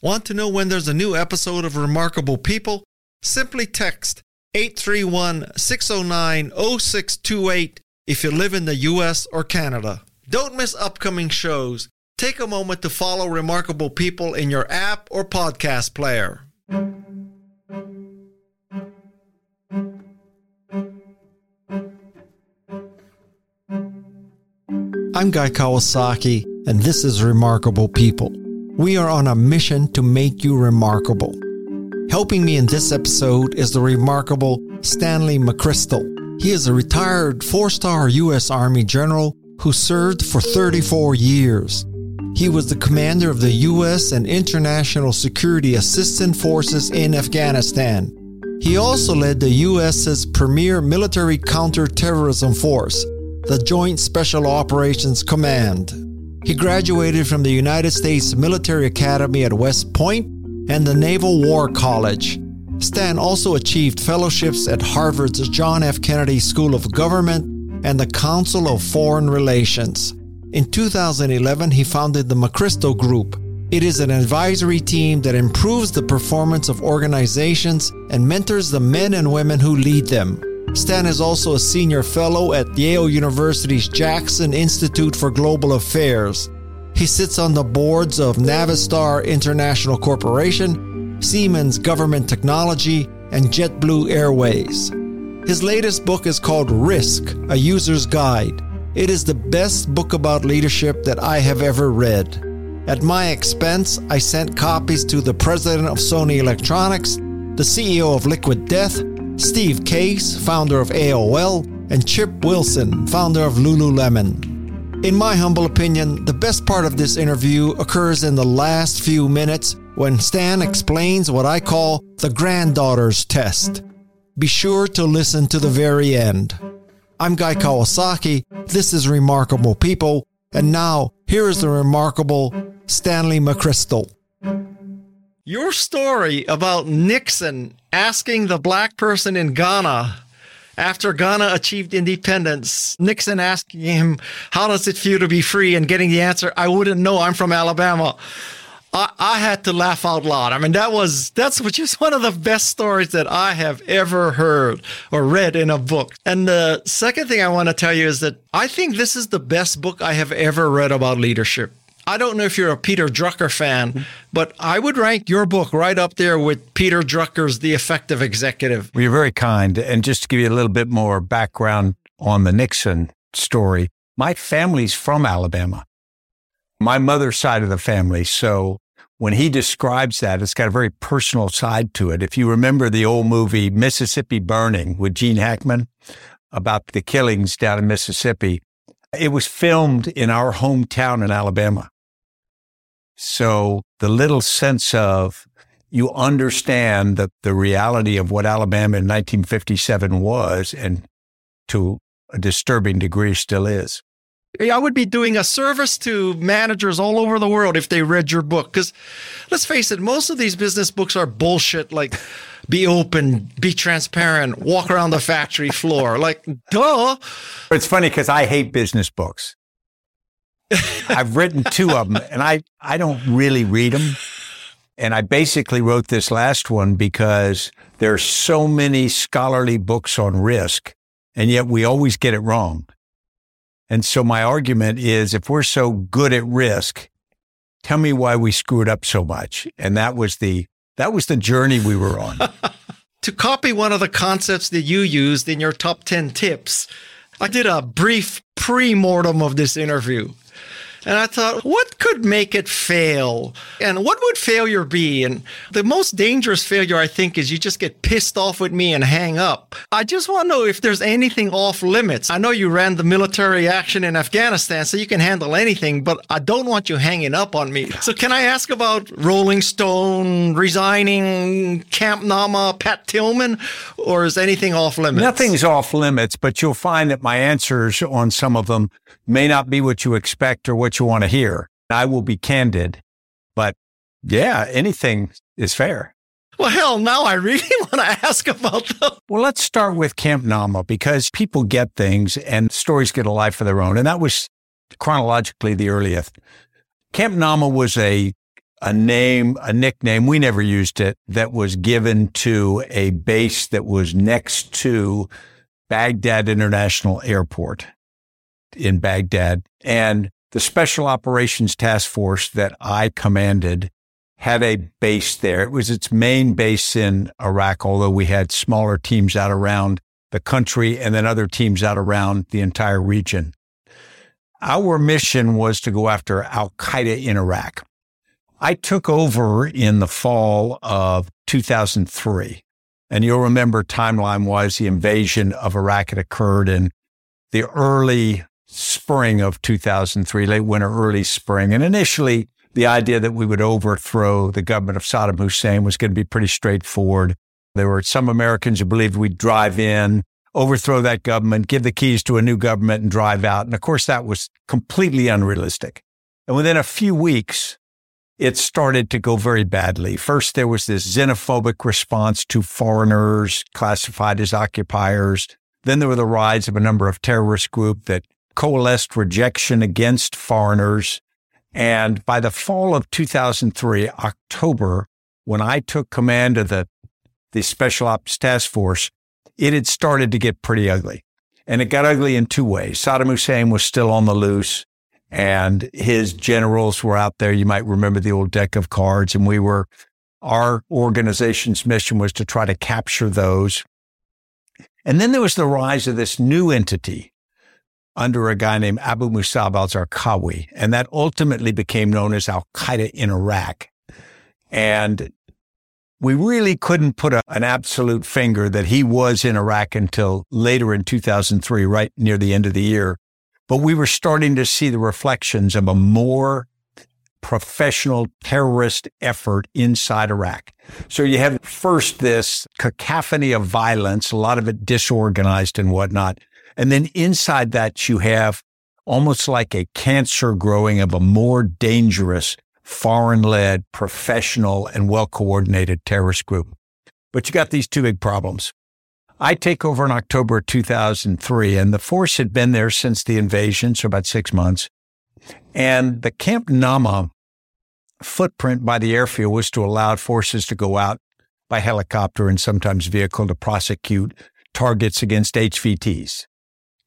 Want to know when there's a new episode of Remarkable People? Simply text 831 609 0628 if you live in the US or Canada. Don't miss upcoming shows. Take a moment to follow Remarkable People in your app or podcast player. I'm Guy Kawasaki, and this is Remarkable People. We are on a mission to make you remarkable. Helping me in this episode is the remarkable Stanley McChrystal. He is a retired four star U.S. Army general who served for 34 years. He was the commander of the U.S. and International Security Assistance Forces in Afghanistan. He also led the U.S.'s premier military counterterrorism force, the Joint Special Operations Command. He graduated from the United States Military Academy at West Point and the Naval War College. Stan also achieved fellowships at Harvard's John F. Kennedy School of Government and the Council of Foreign Relations. In 2011, he founded the McChrystal Group. It is an advisory team that improves the performance of organizations and mentors the men and women who lead them. Stan is also a senior fellow at Yale University's Jackson Institute for Global Affairs. He sits on the boards of Navistar International Corporation, Siemens Government Technology, and JetBlue Airways. His latest book is called Risk A User's Guide. It is the best book about leadership that I have ever read. At my expense, I sent copies to the president of Sony Electronics, the CEO of Liquid Death, Steve Case, founder of AOL, and Chip Wilson, founder of Lululemon. In my humble opinion, the best part of this interview occurs in the last few minutes when Stan explains what I call the granddaughter's test. Be sure to listen to the very end. I'm Guy Kawasaki. This is Remarkable People. And now, here is the remarkable Stanley McChrystal. Your story about Nixon asking the black person in Ghana after Ghana achieved independence, Nixon asking him, How does it feel to be free? and getting the answer, I wouldn't know, I'm from Alabama. I, I had to laugh out loud. I mean, that was that's just one of the best stories that I have ever heard or read in a book. And the second thing I want to tell you is that I think this is the best book I have ever read about leadership. I don't know if you're a Peter Drucker fan, but I would rank your book right up there with Peter Drucker's The Effective Executive. Well, you're very kind. And just to give you a little bit more background on the Nixon story, my family's from Alabama, my mother's side of the family. So when he describes that, it's got a very personal side to it. If you remember the old movie Mississippi Burning with Gene Hackman about the killings down in Mississippi, it was filmed in our hometown in Alabama. So the little sense of you understand the, the reality of what Alabama in 1957 was and to a disturbing degree still is. I would be doing a service to managers all over the world if they read your book. Because let's face it, most of these business books are bullshit. Like, be open, be transparent, walk around the factory floor. Like, duh. It's funny because I hate business books. I've written two of them and I, I don't really read them. And I basically wrote this last one because there are so many scholarly books on risk and yet we always get it wrong. And so my argument is if we're so good at risk, tell me why we screwed up so much. And that was the, that was the journey we were on. to copy one of the concepts that you used in your top 10 tips, I did a brief pre mortem of this interview. And I thought, what could make it fail? And what would failure be? And the most dangerous failure, I think, is you just get pissed off with me and hang up. I just want to know if there's anything off limits. I know you ran the military action in Afghanistan, so you can handle anything, but I don't want you hanging up on me. So can I ask about Rolling Stone, resigning, Camp Nama, Pat Tillman, or is anything off limits? Nothing's off limits, but you'll find that my answers on some of them may not be what you expect or what what you want to hear. I will be candid, but yeah, anything is fair. Well, hell, now I really want to ask about them. Well, let's start with Camp Nama because people get things and stories get a life of their own. And that was chronologically the earliest. Camp Nama was a, a name, a nickname. We never used it that was given to a base that was next to Baghdad International Airport in Baghdad. And the Special Operations Task Force that I commanded had a base there. It was its main base in Iraq, although we had smaller teams out around the country and then other teams out around the entire region. Our mission was to go after Al Qaeda in Iraq. I took over in the fall of 2003. And you'll remember timeline wise, the invasion of Iraq had occurred in the early spring of 2003, late winter, early spring. And initially, the idea that we would overthrow the government of Saddam Hussein was going to be pretty straightforward. There were some Americans who believed we'd drive in, overthrow that government, give the keys to a new government and drive out. And of course, that was completely unrealistic. And within a few weeks, it started to go very badly. First, there was this xenophobic response to foreigners classified as occupiers. Then there were the rise of a number of terrorist groups that coalesced rejection against foreigners. And by the fall of 2003, October, when I took command of the, the Special Ops Task Force, it had started to get pretty ugly. And it got ugly in two ways. Saddam Hussein was still on the loose and his generals were out there. You might remember the old deck of cards and we were, our organization's mission was to try to capture those. And then there was the rise of this new entity under a guy named Abu Musab al-Zarqawi. And that ultimately became known as Al-Qaeda in Iraq. And we really couldn't put a, an absolute finger that he was in Iraq until later in 2003, right near the end of the year. But we were starting to see the reflections of a more professional terrorist effort inside Iraq. So you have first this cacophony of violence, a lot of it disorganized and whatnot. And then inside that, you have almost like a cancer growing of a more dangerous foreign led, professional, and well coordinated terrorist group. But you got these two big problems. I take over in October 2003, and the force had been there since the invasion, so about six months. And the Camp Nama footprint by the airfield was to allow forces to go out by helicopter and sometimes vehicle to prosecute targets against HVTs,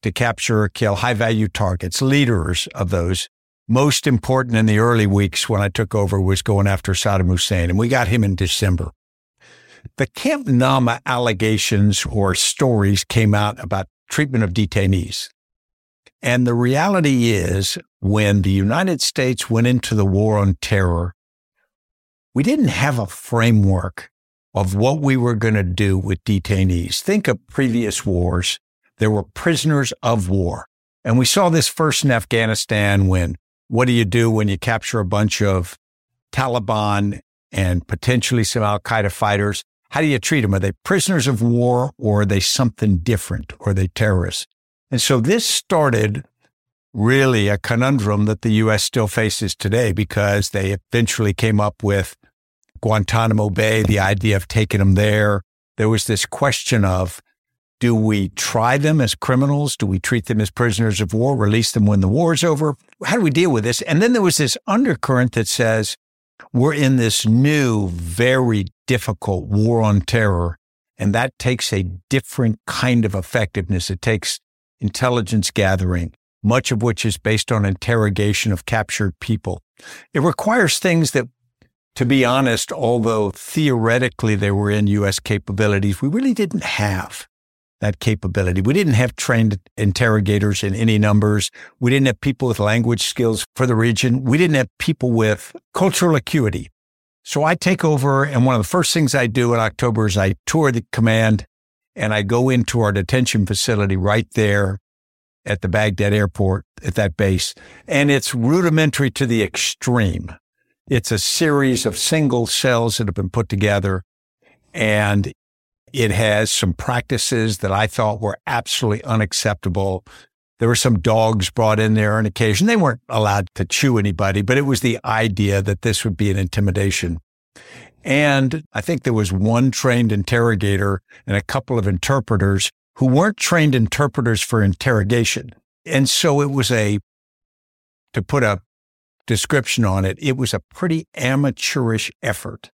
to capture or kill high value targets, leaders of those most important in the early weeks when I took over was going after Saddam Hussein, and we got him in December. The Camp Nama allegations or stories came out about treatment of detainees. And the reality is, when the United States went into the war on terror, we didn't have a framework of what we were going to do with detainees. Think of previous wars. There were prisoners of war. And we saw this first in Afghanistan when what do you do when you capture a bunch of Taliban and potentially some Al Qaeda fighters? How do you treat them? Are they prisoners of war or are they something different? Or are they terrorists? And so this started really a conundrum that the U.S. still faces today because they eventually came up with Guantanamo Bay, the idea of taking them there. There was this question of do we try them as criminals? Do we treat them as prisoners of war, release them when the war's over? How do we deal with this? And then there was this undercurrent that says we're in this new, very difficult war on terror. And that takes a different kind of effectiveness. It takes intelligence gathering, much of which is based on interrogation of captured people. It requires things that, to be honest, although theoretically they were in U.S. capabilities, we really didn't have that capability. We didn't have trained interrogators in any numbers. We didn't have people with language skills for the region. We didn't have people with cultural acuity. So I take over and one of the first things I do in October is I tour the command and I go into our detention facility right there at the Baghdad airport at that base. And it's rudimentary to the extreme. It's a series of single cells that have been put together and it has some practices that I thought were absolutely unacceptable. There were some dogs brought in there on occasion. They weren't allowed to chew anybody, but it was the idea that this would be an intimidation. And I think there was one trained interrogator and a couple of interpreters who weren't trained interpreters for interrogation. And so it was a, to put a description on it, it was a pretty amateurish effort.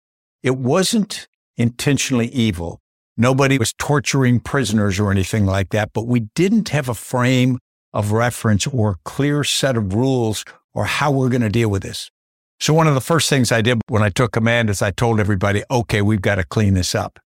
It wasn't intentionally evil. Nobody was torturing prisoners or anything like that, but we didn't have a frame of reference or a clear set of rules or how we're going to deal with this. So one of the first things I did when I took command is I told everybody, okay, we've got to clean this up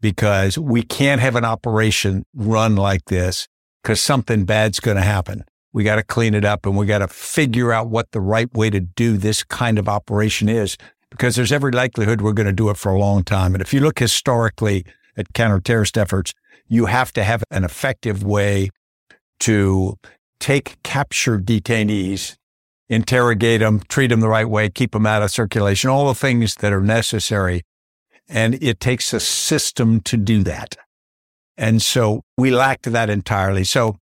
because we can't have an operation run like this because something bad's going to happen. We got to clean it up and we got to figure out what the right way to do this kind of operation is because there's every likelihood we're going to do it for a long time. And if you look historically at counter-terrorist efforts, you have to have an effective way to take captured detainees, interrogate them, treat them the right way, keep them out of circulation, all the things that are necessary. And it takes a system to do that. And so we lacked that entirely. So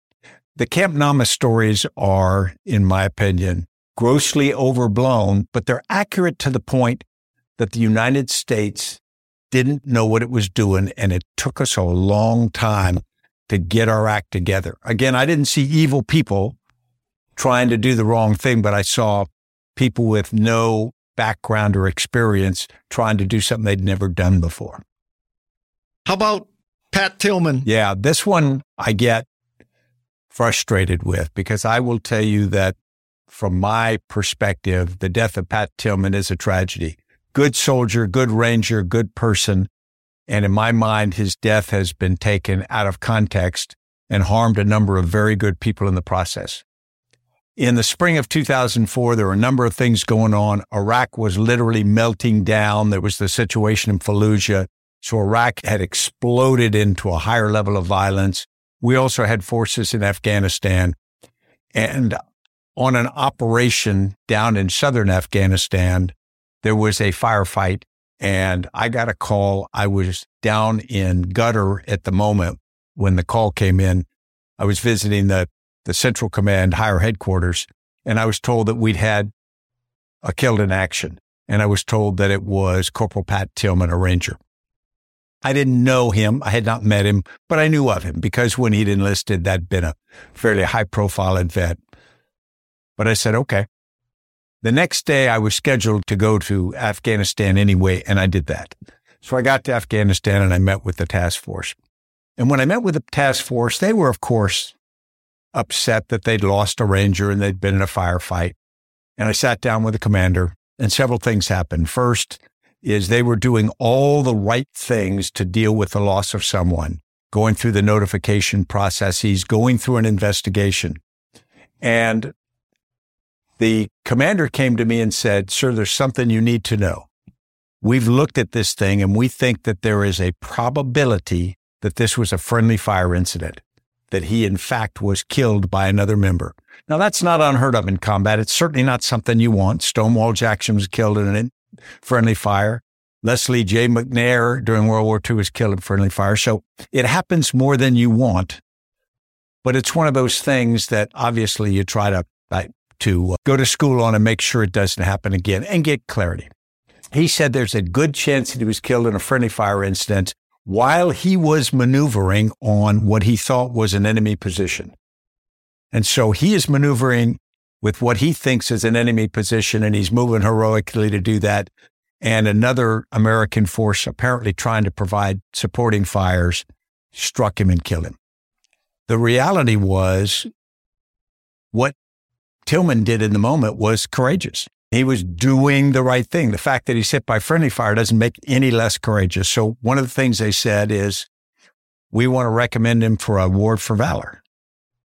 the Camp Nama stories are, in my opinion, grossly overblown, but they're accurate to the point that the United States didn't know what it was doing. And it took us a long time to get our act together. Again, I didn't see evil people trying to do the wrong thing, but I saw people with no background or experience trying to do something they'd never done before. How about Pat Tillman? Yeah, this one I get frustrated with because I will tell you that from my perspective, the death of Pat Tillman is a tragedy. Good soldier, good ranger, good person. And in my mind, his death has been taken out of context and harmed a number of very good people in the process. In the spring of 2004, there were a number of things going on. Iraq was literally melting down. There was the situation in Fallujah. So Iraq had exploded into a higher level of violence. We also had forces in Afghanistan. And on an operation down in southern Afghanistan, there was a firefight and I got a call. I was down in Qatar at the moment when the call came in. I was visiting the, the Central Command higher headquarters, and I was told that we'd had a killed in action. And I was told that it was Corporal Pat Tillman, a ranger. I didn't know him. I had not met him, but I knew of him because when he'd enlisted, that'd been a fairly high profile event. But I said, okay. The next day I was scheduled to go to Afghanistan anyway, and I did that. So I got to Afghanistan and I met with the task force. And when I met with the task force, they were, of course, upset that they'd lost a ranger and they'd been in a firefight. And I sat down with the commander and several things happened. First is they were doing all the right things to deal with the loss of someone, going through the notification processes, going through an investigation. And the commander came to me and said, Sir, there's something you need to know. We've looked at this thing and we think that there is a probability that this was a friendly fire incident, that he in fact was killed by another member. Now that's not unheard of in combat. It's certainly not something you want. Stonewall Jackson was killed in a friendly fire. Lesley J. McNair during World War II was killed in friendly fire. So it happens more than you want, but it's one of those things that obviously you try to to uh, go to school on and make sure it doesn't happen again and get clarity. He said there's a good chance that he was killed in a friendly fire incident while he was maneuvering on what he thought was an enemy position. And so he is maneuvering with what he thinks is an enemy position and he's moving heroically to do that. And another American force apparently trying to provide supporting fires struck him and killed him. The reality was what Tillman did in the moment was courageous. He was doing the right thing. The fact that he's hit by friendly fire doesn't make any less courageous. So one of the things they said is, we want to recommend him for a award for valor.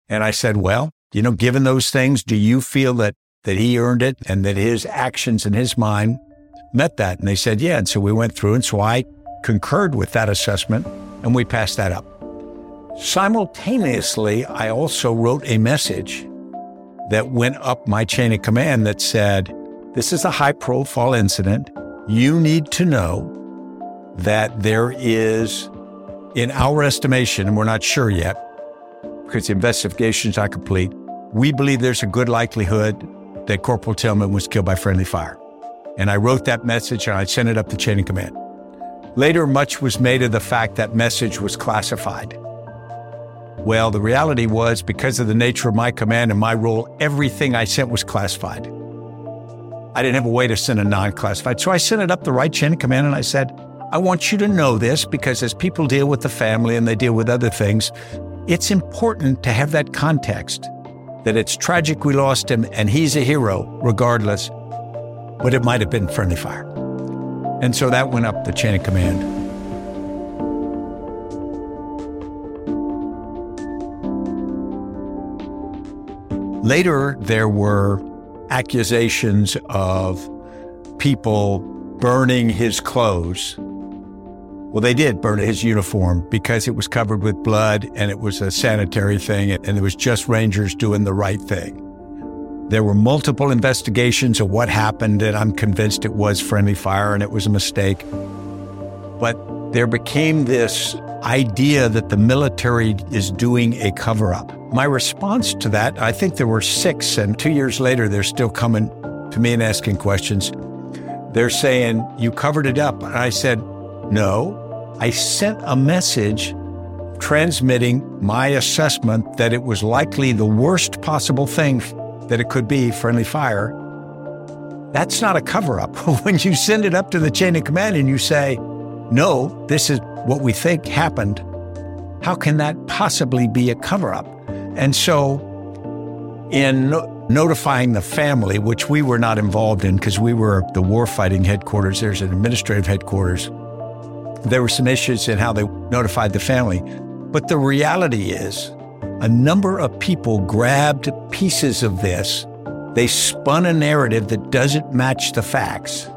And I said, well, you know, given those things, do you feel that, that he earned it and that his actions in his mind met that? And they said, yeah. And so we went through. And so I concurred with that assessment and we passed that up. Simultaneously, I also wrote a message that went up my chain of command that said, This is a high profile incident. You need to know that there is, in our estimation, and we're not sure yet because the investigation is not complete, we believe there's a good likelihood that Corporal Tillman was killed by friendly fire. And I wrote that message and I sent it up the chain of command. Later, much was made of the fact that message was classified. Well, the reality was because of the nature of my command and my role, everything I sent was classified. I didn't have a way to send a non classified. So I sent it up the right chain of command and I said, I want you to know this because as people deal with the family and they deal with other things, it's important to have that context that it's tragic we lost him and he's a hero regardless, but it might have been friendly fire. And so that went up the chain of command. Later, there were accusations of people burning his clothes. Well, they did burn his uniform because it was covered with blood and it was a sanitary thing and it was just Rangers doing the right thing. There were multiple investigations of what happened, and I'm convinced it was friendly fire and it was a mistake. But there became this idea that the military is doing a cover up. My response to that, I think there were six, and two years later, they're still coming to me and asking questions. They're saying, You covered it up. And I said, No, I sent a message transmitting my assessment that it was likely the worst possible thing that it could be friendly fire. That's not a cover up. when you send it up to the chain of command and you say, No, this is what we think happened, how can that possibly be a cover up? And so, in no- notifying the family, which we were not involved in because we were the warfighting headquarters, there's an administrative headquarters. There were some issues in how they notified the family. But the reality is, a number of people grabbed pieces of this. They spun a narrative that doesn't match the facts.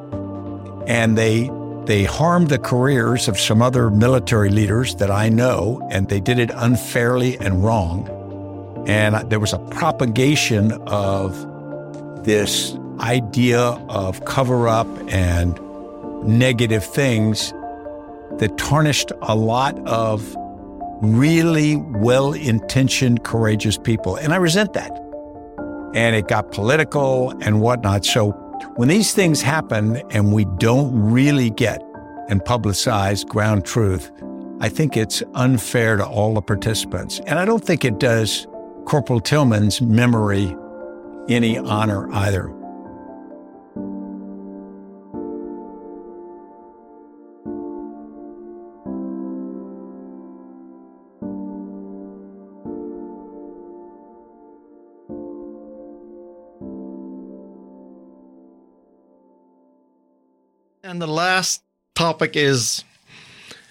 And they they harmed the careers of some other military leaders that I know, and they did it unfairly and wrong. And there was a propagation of this idea of cover up and negative things that tarnished a lot of really well intentioned, courageous people. And I resent that. And it got political and whatnot. So when these things happen and we don't really get and publicize ground truth, I think it's unfair to all the participants. And I don't think it does Corporal Tillman's memory any honor either. And the last topic is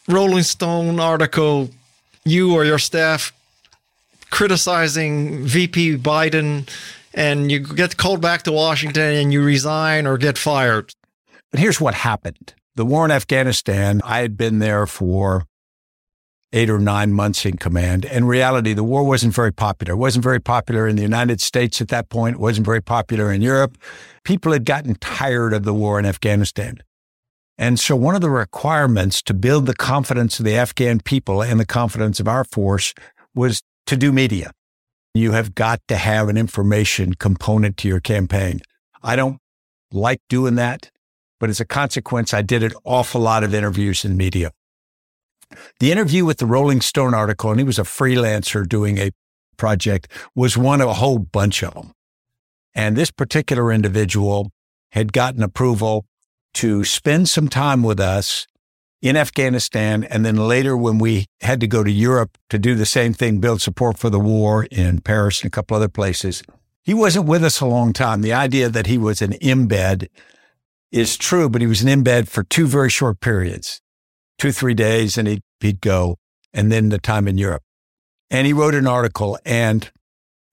Rolling Stone article you or your staff criticizing VP Biden and you get called back to Washington and you resign or get fired. But here's what happened. The war in Afghanistan, I had been there for eight or nine months in command. In reality, the war wasn't very popular. It wasn't very popular in the United States at that point. It wasn't very popular in Europe. People had gotten tired of the war in Afghanistan. And so one of the requirements to build the confidence of the Afghan people and the confidence of our force was to do media. You have got to have an information component to your campaign. I don't like doing that, but as a consequence, I did an awful lot of interviews in media. The interview with the Rolling Stone article, and he was a freelancer doing a project, was one of a whole bunch of them. And this particular individual had gotten approval to spend some time with us in Afghanistan. And then later, when we had to go to Europe to do the same thing, build support for the war in Paris and a couple other places, he wasn't with us a long time. The idea that he was an embed is true, but he was an embed for two very short periods, two, three days, and he'd, he'd go, and then the time in Europe. And he wrote an article. And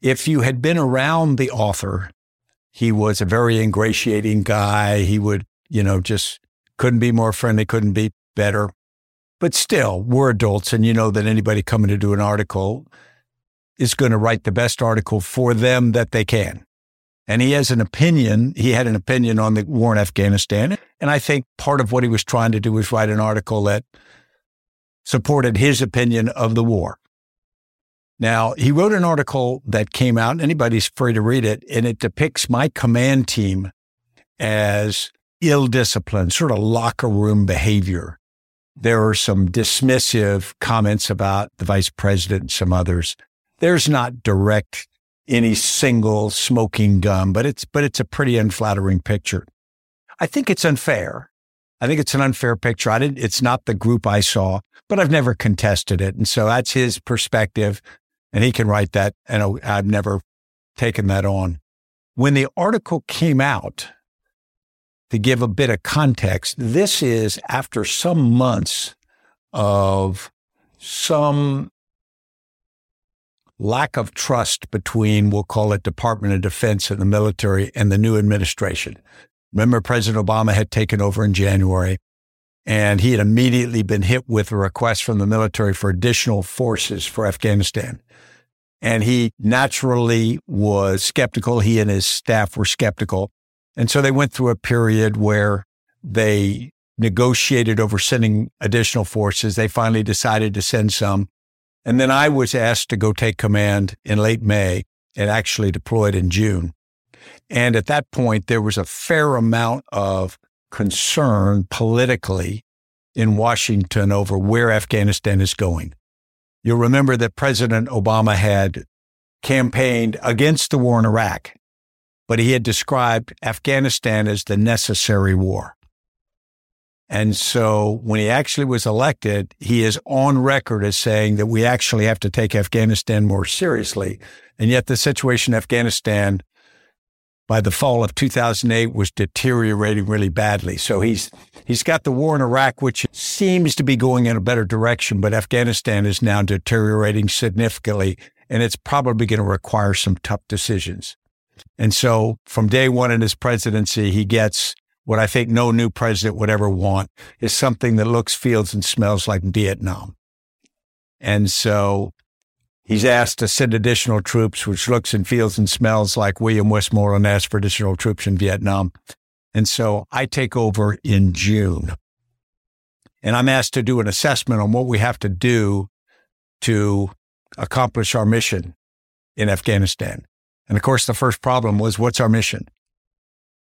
if you had been around the author, he was a very ingratiating guy. He would, you know, just couldn't be more friendly, couldn't be better. But still, we're adults, and you know that anybody coming to do an article is going to write the best article for them that they can. And he has an opinion. He had an opinion on the war in Afghanistan. And I think part of what he was trying to do was write an article that supported his opinion of the war. Now, he wrote an article that came out, anybody's free to read it, and it depicts my command team as ill discipline, sort of locker room behavior there were some dismissive comments about the vice president and some others. There's not direct any single smoking gun, but it's, but it's a pretty unflattering picture. I think it's unfair. I think it's an unfair picture. I didn't, it's not the group I saw, but I've never contested it. And so that's his perspective and he can write that. And I've never taken that on. When the article came out, to give a bit of context, this is after some months of some lack of trust between, we'll call it Department of Defense and the military and the new administration. Remember, President Obama had taken over in January and he had immediately been hit with a request from the military for additional forces for Afghanistan. And he naturally was skeptical. He and his staff were skeptical. And so they went through a period where they negotiated over sending additional forces. They finally decided to send some. And then I was asked to go take command in late May and actually deployed in June. And at that point, there was a fair amount of concern politically in Washington over where Afghanistan is going. You'll remember that President Obama had campaigned against the war in Iraq but he had described Afghanistan as the necessary war. And so when he actually was elected, he is on record as saying that we actually have to take Afghanistan more seriously. And yet the situation in Afghanistan by the fall of 2008 was deteriorating really badly. So he's, he's got the war in Iraq, which seems to be going in a better direction, but Afghanistan is now deteriorating significantly. And it's probably going to require some tough decisions. And so from day one in his presidency, he gets what I think no new president would ever want is something that looks, feels, and smells like Vietnam. And so he's asked to send additional troops, which looks and feels and smells like William Westmoreland asked for additional troops in Vietnam. And so I take over in June. And I'm asked to do an assessment on what we have to do to accomplish our mission in Afghanistan. And of course, the first problem was what's our mission?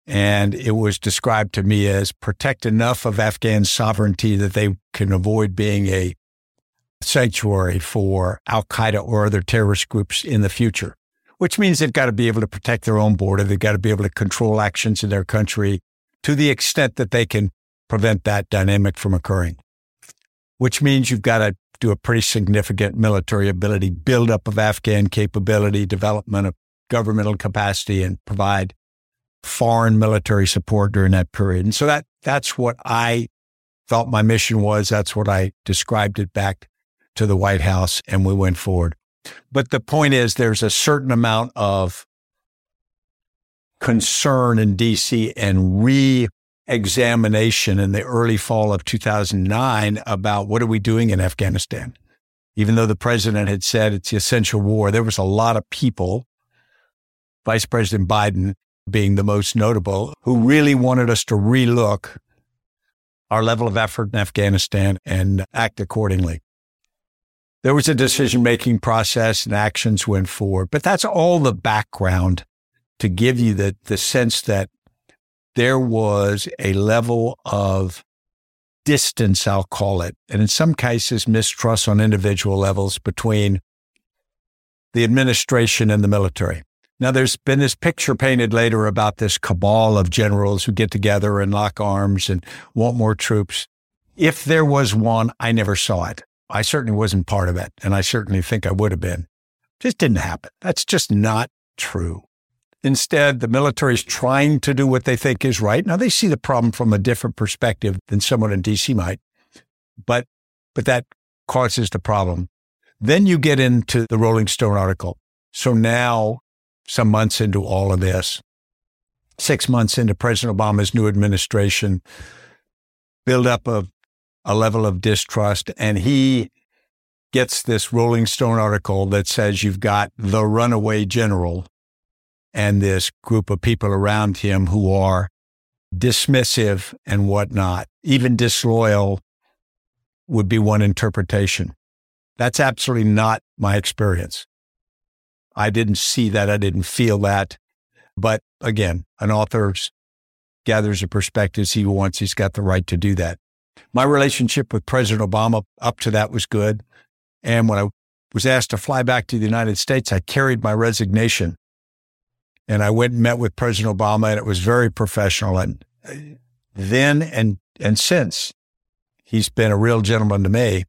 And it was described to me as protect enough of Afghan sovereignty that they can avoid being a sanctuary for Al Qaeda or other terrorist groups in the future, which means they've got to be able to protect their own border. They've got to be able to control actions in their country to the extent that they can prevent that dynamic from occurring, which means you've got to do a pretty significant military ability buildup of Afghan capability, development of governmental capacity and provide foreign military support during that period. And so that that's what I felt my mission was. That's what I described it back to the White House and we went forward. But the point is there's a certain amount of concern in DC and re-examination in the early fall of 2009 about what are we doing in Afghanistan? Even though the president had said it's the essential war, there was a lot of people Vice President Biden being the most notable, who really wanted us to relook our level of effort in Afghanistan and act accordingly. There was a decision making process and actions went forward, but that's all the background to give you the, the sense that there was a level of distance, I'll call it, and in some cases, mistrust on individual levels between the administration and the military. Now, there's been this picture painted later about this cabal of generals who get together and lock arms and want more troops. If there was one, I never saw it. I certainly wasn't part of it, and I certainly think I would have been. Just didn't happen. That's just not true. Instead, the military is trying to do what they think is right. Now, they see the problem from a different perspective than someone in DC might, but, but that causes the problem. Then you get into the Rolling Stone article. So now some months into all of this, six months into President Obama's new administration, build up a, a level of distrust. And he gets this Rolling Stone article that says you've got the runaway general and this group of people around him who are dismissive and whatnot, even disloyal would be one interpretation. That's absolutely not my experience. I didn't see that. I didn't feel that. But again, an author gathers the perspectives he wants. He's got the right to do that. My relationship with President Obama up to that was good. And when I was asked to fly back to the United States, I carried my resignation and I went and met with President Obama and it was very professional. And uh, then and, and since he's been a real gentleman to me.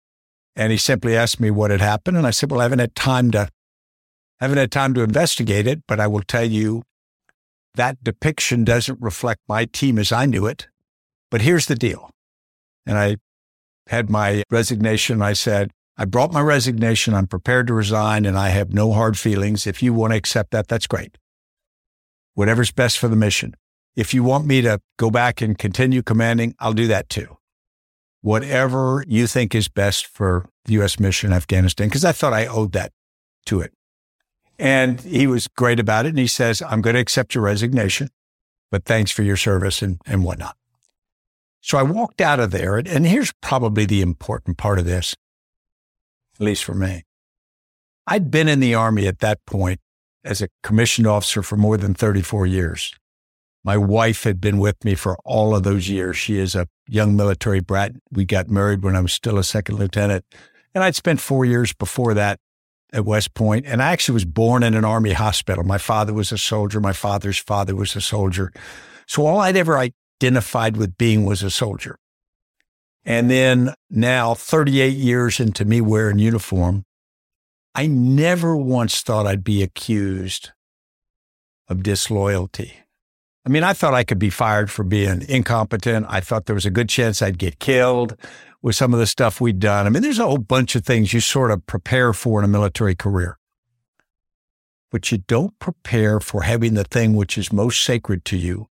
And he simply asked me what had happened. And I said, well, I haven't had time to, I haven't had time to investigate it, but I will tell you that depiction doesn't reflect my team as I knew it. But here's the deal. And I had my resignation. I said, I brought my resignation. I'm prepared to resign and I have no hard feelings. If you want to accept that, that's great. Whatever's best for the mission. If you want me to go back and continue commanding, I'll do that too. Whatever you think is best for the U.S. mission in Afghanistan, because I thought I owed that to it. And he was great about it. And he says, I'm going to accept your resignation, but thanks for your service and, and whatnot. So I walked out of there. And here's probably the important part of this, at least for me. I'd been in the Army at that point as a commissioned officer for more than 34 years. My wife had been with me for all of those years. She is a young military brat. We got married when I was still a second lieutenant. And I'd spent four years before that at West And I actually was born in an Army hospital. My father was a soldier. My father's father was a soldier. So all I'd ever identified with being was a soldier. And then now, 38 years into me wearing uniform, I never once thought I'd be accused of disloyalty. I mean, I thought I could be fired for being incompetent. I thought there was a good chance I'd get killed with some of the stuff we'd done. I mean, there's a whole bunch of things you sort of prepare for in a military career. But you don't prepare for having the thing which is most sacred to you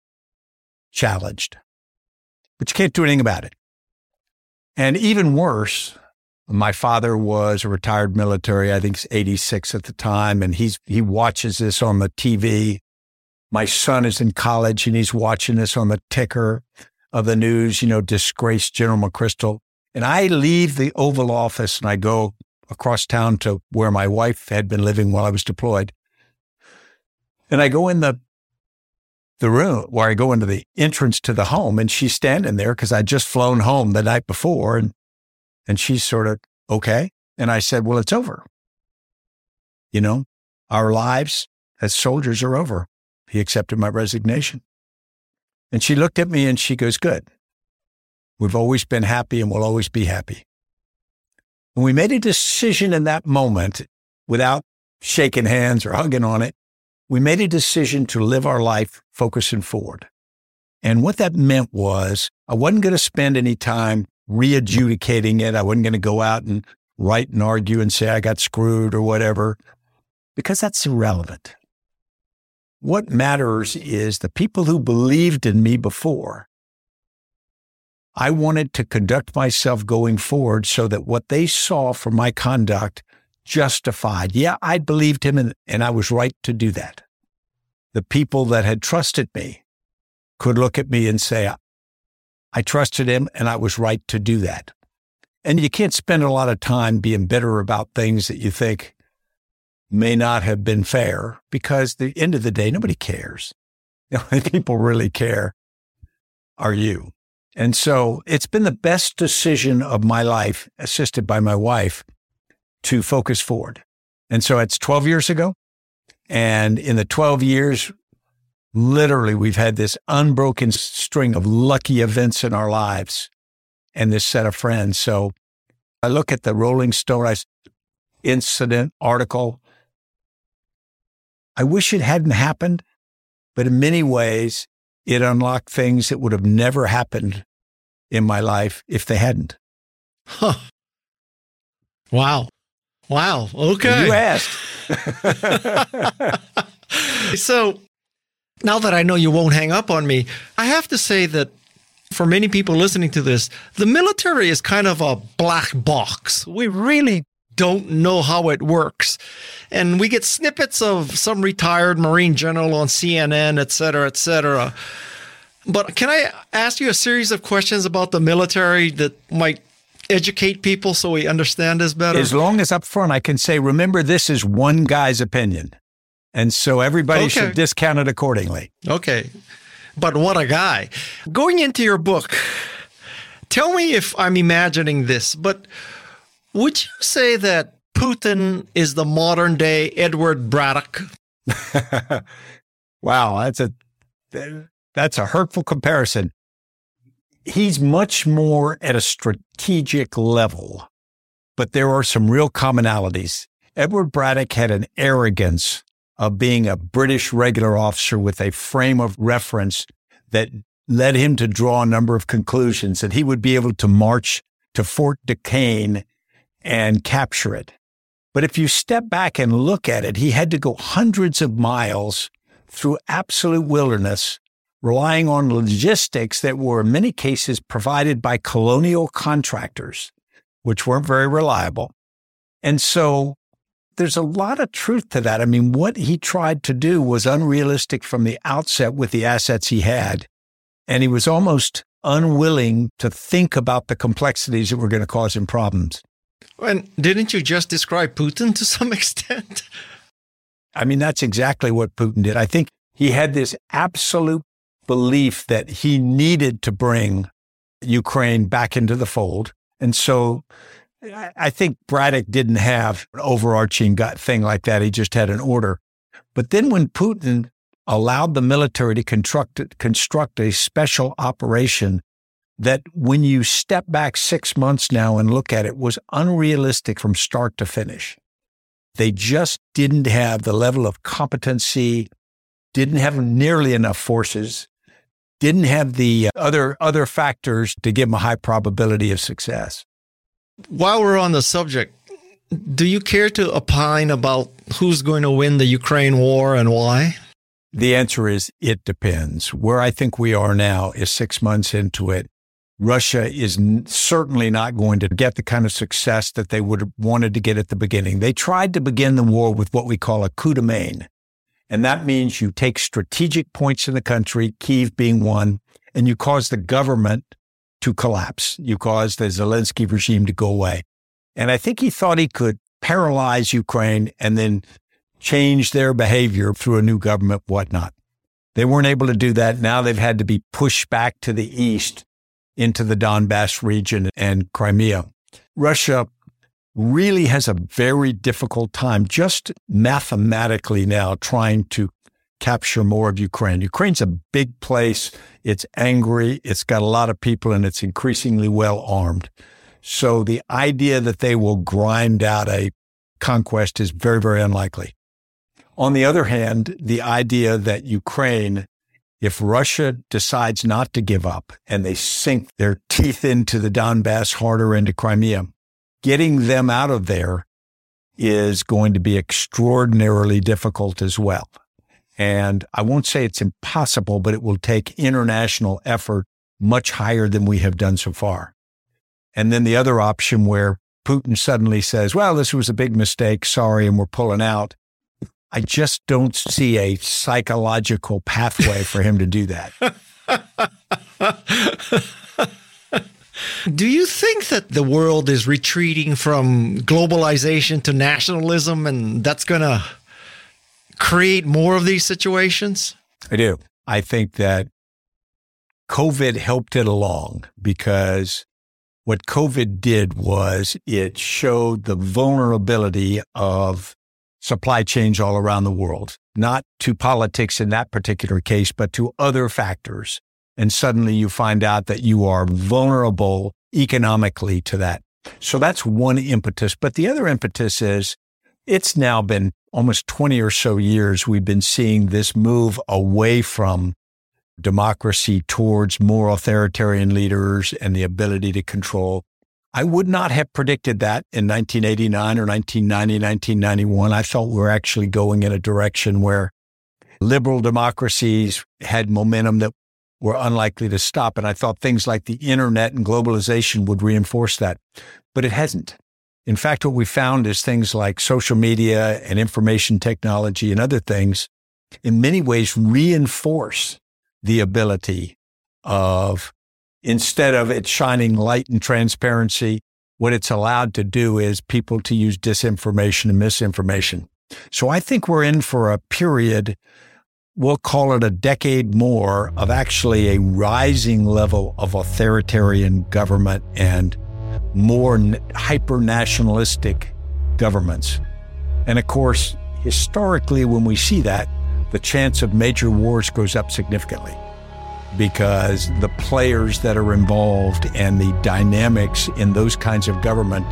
challenged. But you can't do anything about it. And even worse, my father was a retired military, I think he's 86 at the time, and he's he watches this on the TV my son is in college and he's watching this on the ticker of the news, you know, disgraced General McChrystal. And I leave the Oval Office and I go across town to where my wife had been living while I was deployed. And I go in the the room where I go into the entrance to the home and she's standing there because I'd just flown home the night before and and she's sort of okay. And I said, Well, it's over. You know, our lives as soldiers are over. He accepted my resignation. And she looked at me and she goes, Good. We've always been happy and we'll always be happy. And we made a decision in that moment without shaking hands or hugging on it. We made a decision to live our life focusing forward. And what that meant was I wasn't going to spend any time re-adjudicating it. I wasn't going to go out and write and argue and say I got screwed or whatever, because that's irrelevant. What matters is the people who believed in me before. I wanted to conduct myself going forward so that what they saw from my conduct justified. Yeah, I believed him and, and I was right to do that. The people that had trusted me could look at me and say, I trusted him and I was right to do that. And you can't spend a lot of time being bitter about things that you think may not have been fair because the end of the day, nobody cares. The only people really care are you. And so it's been the best decision of my life, assisted by my wife, to focus forward. And so it's 12 years ago. And in the 12 years, literally, we've had this unbroken string of lucky events in our lives and this set of friends. So I look at the Rolling Stone incident article I wish it hadn't happened, but in many ways, it unlocked things that would have never happened in my life if they hadn't. Huh. Wow. Wow. Okay. You asked. so now that I know you won't hang up on me, I have to say that for many people listening to this, the military is kind of a black box. We really don't know how it works. And we get snippets of some retired Marine general on CNN, et cetera, et cetera. But can I ask you a series of questions about the military that might educate people so we understand this better? As long as up front I can say, remember, this is one guy's opinion. And so everybody okay. should discount it accordingly. Okay. But what a guy. Going into your book, tell me if I'm imagining this, but would you say that Putin is the modern day Edward Braddock. wow, that's a that's a hurtful comparison. He's much more at a strategic level, but there are some real commonalities. Edward Braddock had an arrogance of being a British regular officer with a frame of reference that led him to draw a number of conclusions that he would be able to march to Fort Duquesne and capture it. But if you step back and look at it, he had to go hundreds of miles through absolute wilderness, relying on logistics that were in many cases provided by colonial contractors, which weren't very reliable. And so there's a lot of truth to that. I mean, what he tried to do was unrealistic from the outset with the assets he had. And he was almost unwilling to think about the complexities that were going to cause him problems. And didn't you just describe Putin to some extent? I mean, that's exactly what Putin did. I think he had this absolute belief that he needed to bring Ukraine back into the fold. And so I think Braddock didn't have an overarching gut thing like that. He just had an order. But then when Putin allowed the military to construct, construct a special operation that when you step back six months now and look at it was unrealistic from start to finish. They just didn't have the level of competency, didn't have nearly enough forces, didn't have the uh, other, other factors to give them a high probability of success. While we're on the subject, do you care to opine about who's going to win the Ukraine war and why? The answer is it depends. Where I think we are now is six months into it. Russia is certainly not going to get the kind of success that they would have wanted to get at the beginning. They tried to begin the war with what we call a coup de main. And that means you take strategic points in the country, Kiev being one, and you cause the government to collapse. You cause the Zelensky regime to go away. And I think he thought he could paralyze Ukraine and then change their behavior through a new government, whatnot. They weren't able to do that. Now they've had to be pushed back to the east into the Donbass region and Crimea. Russia really has a very difficult time just mathematically now trying to capture more of Ukraine. Ukraine's a big place. It's angry. It's got a lot of people and it's increasingly well armed. So the idea that they will grind out a conquest is very, very unlikely. On the other hand, the idea that Ukraine if Russia decides not to give up and they sink their teeth into the Donbass harder into Crimea, getting them out of there is going to be extraordinarily difficult as well. And I won't say it's impossible, but it will take international effort much higher than we have done so far. And then the other option where Putin suddenly says, well, this was a big mistake. Sorry. And we're pulling out. I just don't see a psychological pathway for him to do that. do you think that the world is retreating from globalization to nationalism and that's going to create more of these situations? I do. I think that COVID helped it along because what COVID did was it showed the vulnerability of supply chains all around the world, not to politics in that particular case, but to other factors. And suddenly you find out that you are vulnerable economically to that. So that's one impetus. But the other impetus is it's now been almost 20 or so years we've been seeing this move away from democracy towards more authoritarian leaders and the ability to control I would not have predicted that in 1989 or 1990, 1991. I thought we were actually going in a direction where liberal democracies had momentum that were unlikely to stop. And I thought things like the internet and globalization would reinforce that, but it hasn't. In fact, what we found is things like social media and information technology and other things in many ways reinforce the ability of instead of it shining light and transparency, what it's allowed to do is people to use disinformation and misinformation. So I think we're in for a period, we'll call it a decade more of actually a rising level of authoritarian government and more hyper nationalistic governments. And of course, historically, when we see that, the chance of major wars goes up significantly because the players that are involved and the dynamics in those kinds of government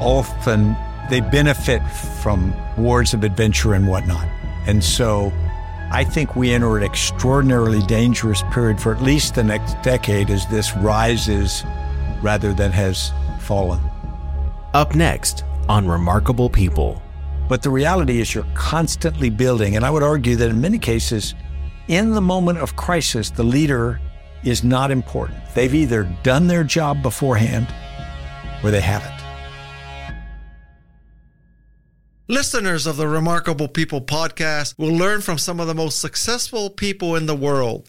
often they benefit from wars of adventure and whatnot. And so I think we enter an extraordinarily dangerous period for at least the next decade as this rises rather than has fallen. Up next on Remarkable People. But the reality is you're constantly building. And I would argue that in many cases, in the moment of crisis, the leader is not important. They've either done their job beforehand or they haven't. Listeners of the Remarkable People podcast will learn from some of the most successful people in the world.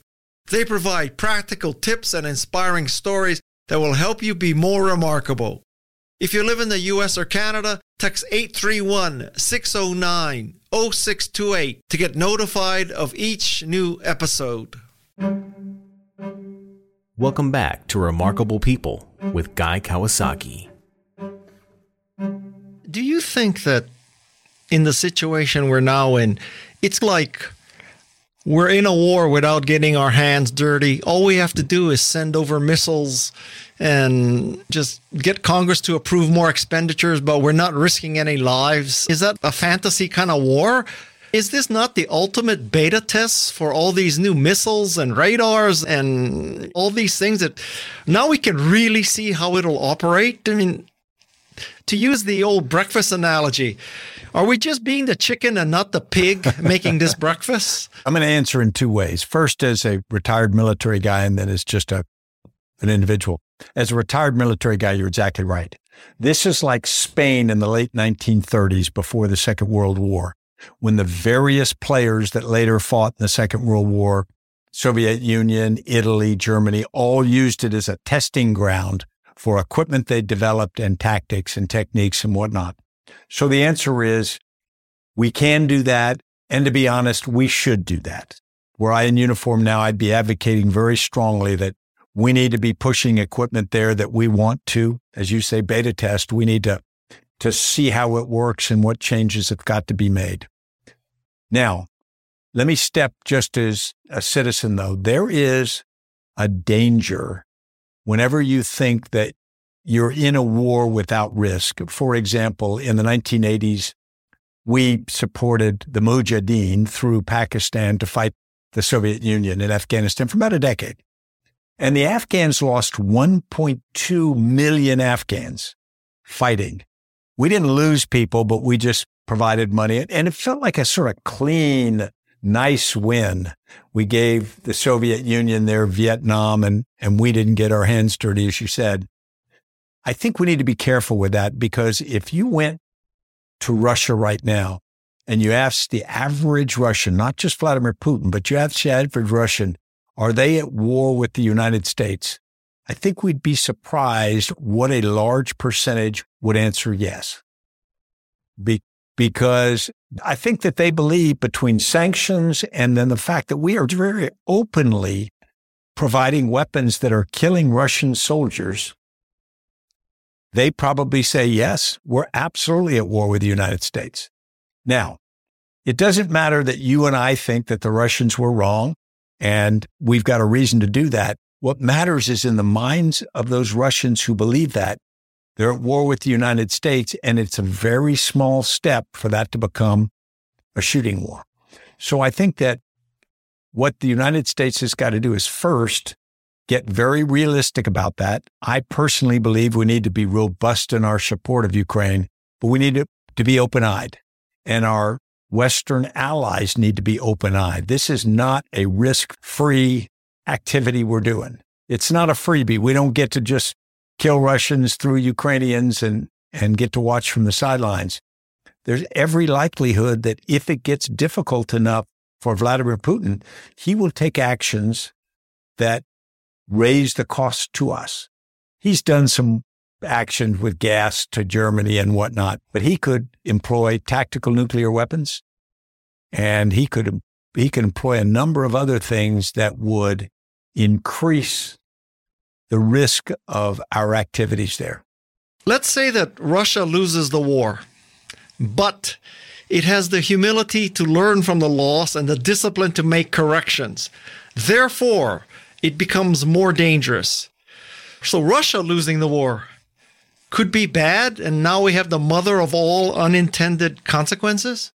They provide practical tips and inspiring stories that will help you be more remarkable. If you live in the US or Canada, text 831 609 0628 to get notified of each new episode. Welcome back to Remarkable People with Guy Kawasaki. Do you think that in the situation we're now in, it's like we're in a war without getting our hands dirty. All we have to do is send over missiles and just get Congress to approve more expenditures, but we're not risking any lives. Is that a fantasy kind of war? Is this not the ultimate beta test for all these new missiles and radars and all these things that now we can really see how it'll operate? I mean, to use the old breakfast analogy, are we just being the chicken and not the pig making this breakfast? I'm going to answer in two ways. First, as a retired military guy, and then as just a an individual. As a retired military guy, you're exactly right. This is like Spain in the late 1930s before the Second World War, when the various players that later fought in the Second World War, Soviet Union, Italy, Germany, all used it as a testing ground for equipment they developed and tactics and techniques and whatnot. So the answer is we can do that. And to be honest, we should do that. Were I in uniform now, I'd be advocating very strongly that we need to be pushing equipment there that we want to, as you say, beta test. We need to, to see how it works and what changes have got to be made. Now, let me step just as a citizen though. There is a danger whenever you think that you're in a war without risk. For example, in the 1980s, we supported the Mujahideen through Pakistan to fight the Soviet Union in Afghanistan for about a decade. And the Afghans lost 1.2 million Afghans fighting. We didn't lose people, but we just provided money. And it felt like a sort of clean, nice win. We gave the Soviet Union their Vietnam and, and we didn't get our hands dirty, as you said. I think we need to be careful with that because if you went to Russia right now and you asked the average Russian, not just Vladimir Putin, but you asked the average Russian, are they at war with the United States? I think we'd be surprised what a large percentage would answer yes. Be- because I think that they believe between sanctions and then the fact that we are very openly providing weapons that are killing Russian soldiers they probably say, yes, we're absolutely at war with the United States. Now, it doesn't matter that you and I think that the Russians were wrong and we've got a reason to do that. What matters is in the minds of those Russians who believe that they're at war with the United States and it's a very small step for that to become a shooting war. So I think that what the United States has got to do is first get very realistic about that. I personally believe we need to be robust in our support of Ukraine, but we need to, to be open eyed. And our Western allies need to be open eyed. This is not a risk free activity we're doing. It's not a freebie. We don't get to just kill Russians through Ukrainians and, and get to watch from the sidelines. There's every likelihood that if it gets difficult enough for Vladimir Putin, he will take actions that raise the cost to us. He's done some actions with gas to Germany and whatnot, but he could employ tactical nuclear weapons and he could, he could employ a number of other things that would increase the risk of our activities there. Let's say that Russia loses the war. but it has the humility to learn from the loss and the discipline to make corrections. Therefore, it becomes more dangerous. So, Russia losing the war could be bad, and now we have the mother of all unintended consequences?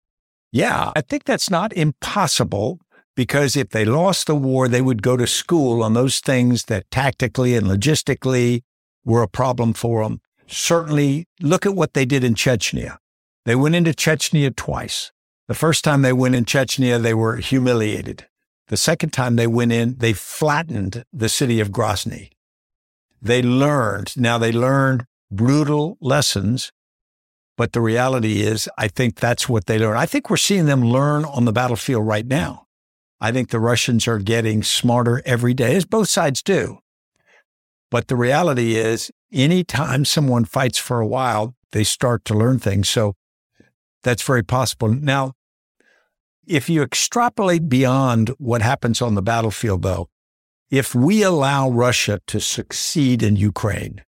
Yeah, I think that's not impossible because if they lost the war, they would go to school on those things that tactically and logistically were a problem for them. Certainly, look at what they did in Chechnya. They went into Chechnya twice. The first time they went in Chechnya, they were humiliated. The second time they went in, they flattened the city of Grozny. They learned. Now they learned brutal lessons. But the reality is, I think that's what they learn. I think we're seeing them learn on the battlefield right now. I think the Russians are getting smarter every day, as both sides do. But the reality is, anytime someone fights for a while, they start to learn things. So that's very possible. Now, if you extrapolate beyond what happens on the battlefield, though, if we allow Russia to succeed in Ukraine,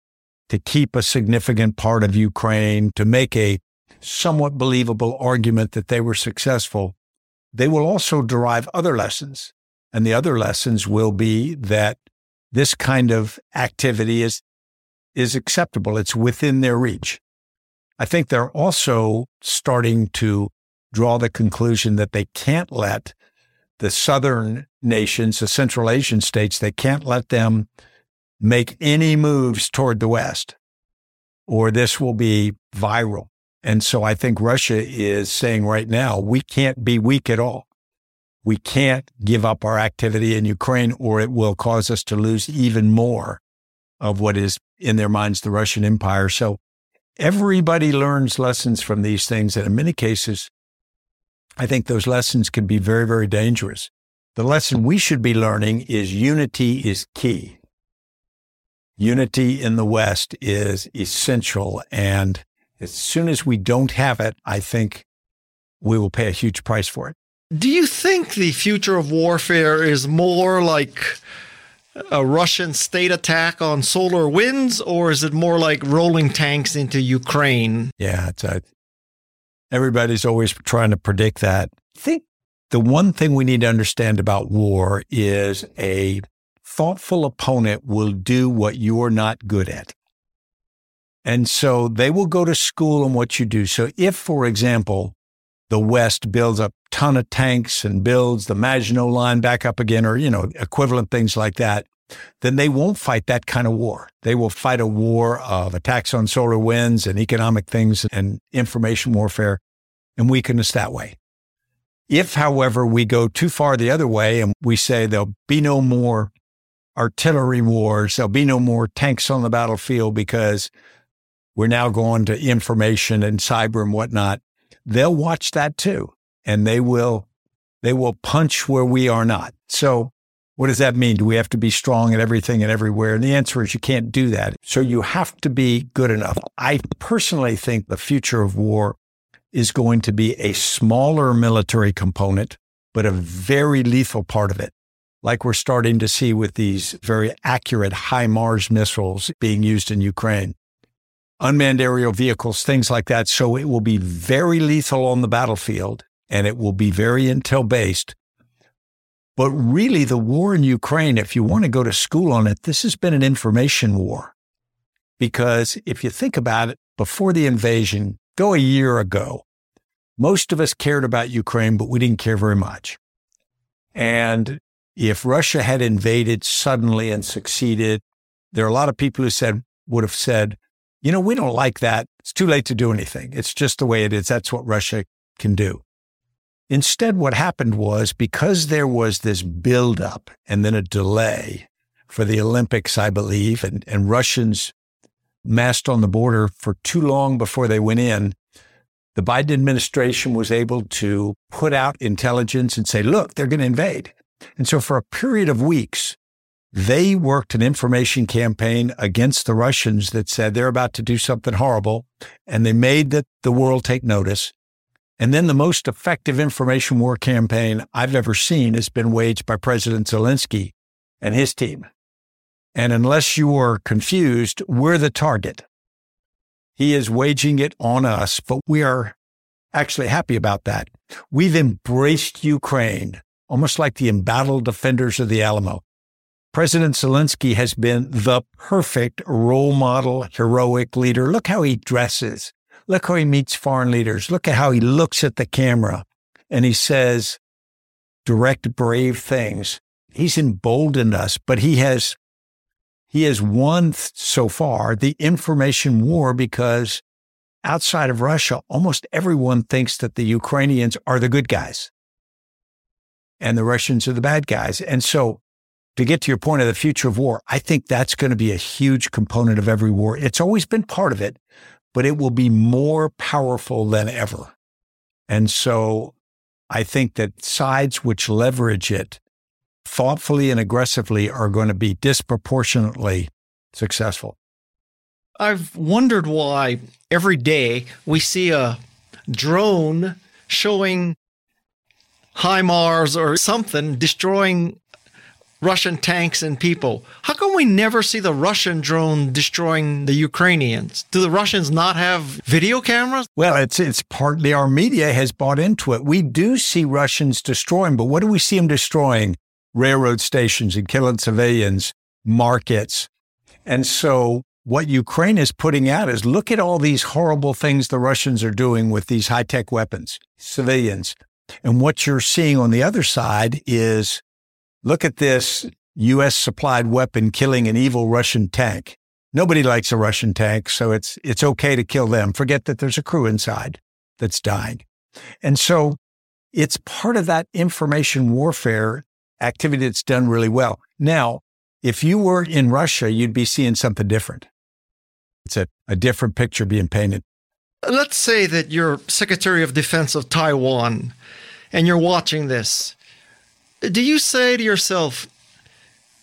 to keep a significant part of Ukraine, to make a somewhat believable argument that they were successful, they will also derive other lessons. And the other lessons will be that this kind of activity is, is acceptable. It's within their reach. I think they're also starting to draw the conclusion that they can't let the southern nations, the Central Asian states, they can't let them make any moves toward the West, or this will be viral. And so I think Russia is saying right now, we can't be weak at all. We can't give up our activity in Ukraine, or it will cause us to lose even more of what is in their minds the Russian Empire. So everybody learns lessons from these things. And in many cases, I think those lessons can be very, very dangerous. The lesson we should be learning is unity is key unity in the West is essential. And as soon as we don't have it, I think we will pay a huge price for it. Do you think the future of warfare is more like a Russian state attack on SolarWinds, or is it more like rolling tanks into Ukraine? Yeah, it's a, everybody's always trying to predict that. I think the one thing we need to understand about war is a thoughtful opponent will do what you're not good at. And so they will go to school on what you do. So if, for example, the West builds a ton of tanks and builds the Maginot Line back up again, or, you know, equivalent things like that, then they won't fight that kind of war. They will fight a war of attacks on SolarWinds and economic things and information warfare and weaken us that way. If, however, we go too far the other way and we say there'll be no more artillery wars. There'll be no more tanks on the battlefield because we're now going to information and cyber and whatnot. They'll watch that too. And they will, they will punch where we are not. So what does that mean? Do we have to be strong at everything and everywhere? And the answer is you can't do that. So you have to be good enough. I personally think the future of war is going to be a smaller military component, but a very lethal part of it like we're starting to see with these very accurate HIMARS missiles being used in Ukraine. Unmanned aerial vehicles, things like that. So it will be very lethal on the battlefield and it will be very intel based. But really, the war in Ukraine, if you want to go to school on it, this has been an information war. Because if you think about it, before the invasion, go a year ago, most of us cared about Ukraine, but we didn't care very much. And if Russia had invaded suddenly and succeeded, there are a lot of people who said, would have said, you know, we don't like that. It's too late to do anything. It's just the way it is. That's what Russia can do. Instead, what happened was because there was this buildup and then a delay for the Olympics, I believe, and, and Russians massed on the border for too long before they went in, the Biden administration was able to put out intelligence and say, look, they're going to invade. And so for a period of weeks, they worked an information campaign against the Russians that said they're about to do something horrible. And they made the, the world take notice. And then the most effective information war campaign I've ever seen has been waged by President Zelensky and his team. And unless you are confused, we're the target. He is waging it on us, but we are actually happy about that. We've embraced Ukraine almost like the embattled defenders of the Alamo. President Zelensky has been the perfect role model, heroic leader. Look how he dresses. Look how he meets foreign leaders. Look at how he looks at the camera and he says direct, brave things. He's emboldened us, but he has, he has won so far the information war because outside of Russia, almost everyone thinks that the Ukrainians are the good guys and the Russians are the bad guys. And so to get to your point of the future of war, I think that's going to be a huge component of every war. It's always been part of it, but it will be more powerful than ever. And so I think that sides which leverage it thoughtfully and aggressively are going to be disproportionately successful. I've wondered why every day we see a drone showing HIMARS or something destroying Russian tanks and people. How come we never see the Russian drone destroying the Ukrainians? Do the Russians not have video cameras? Well, it's it's partly our media has bought into it. We do see Russians destroying, but what do we see them destroying? Railroad stations and killing civilians, markets. And so what Ukraine is putting out is look at all these horrible things the Russians are doing with these high-tech weapons, civilians. And what you're seeing on the other side is Look at this U.S. supplied weapon killing an evil Russian tank. Nobody likes a Russian tank, so it's, it's okay to kill them. Forget that there's a crew inside that's dying. And so it's part of that information warfare activity that's done really well. Now, if you were in Russia, you'd be seeing something different. It's a, a different picture being painted. Let's say that you're Secretary of Defense of Taiwan and you're watching this do you say to yourself,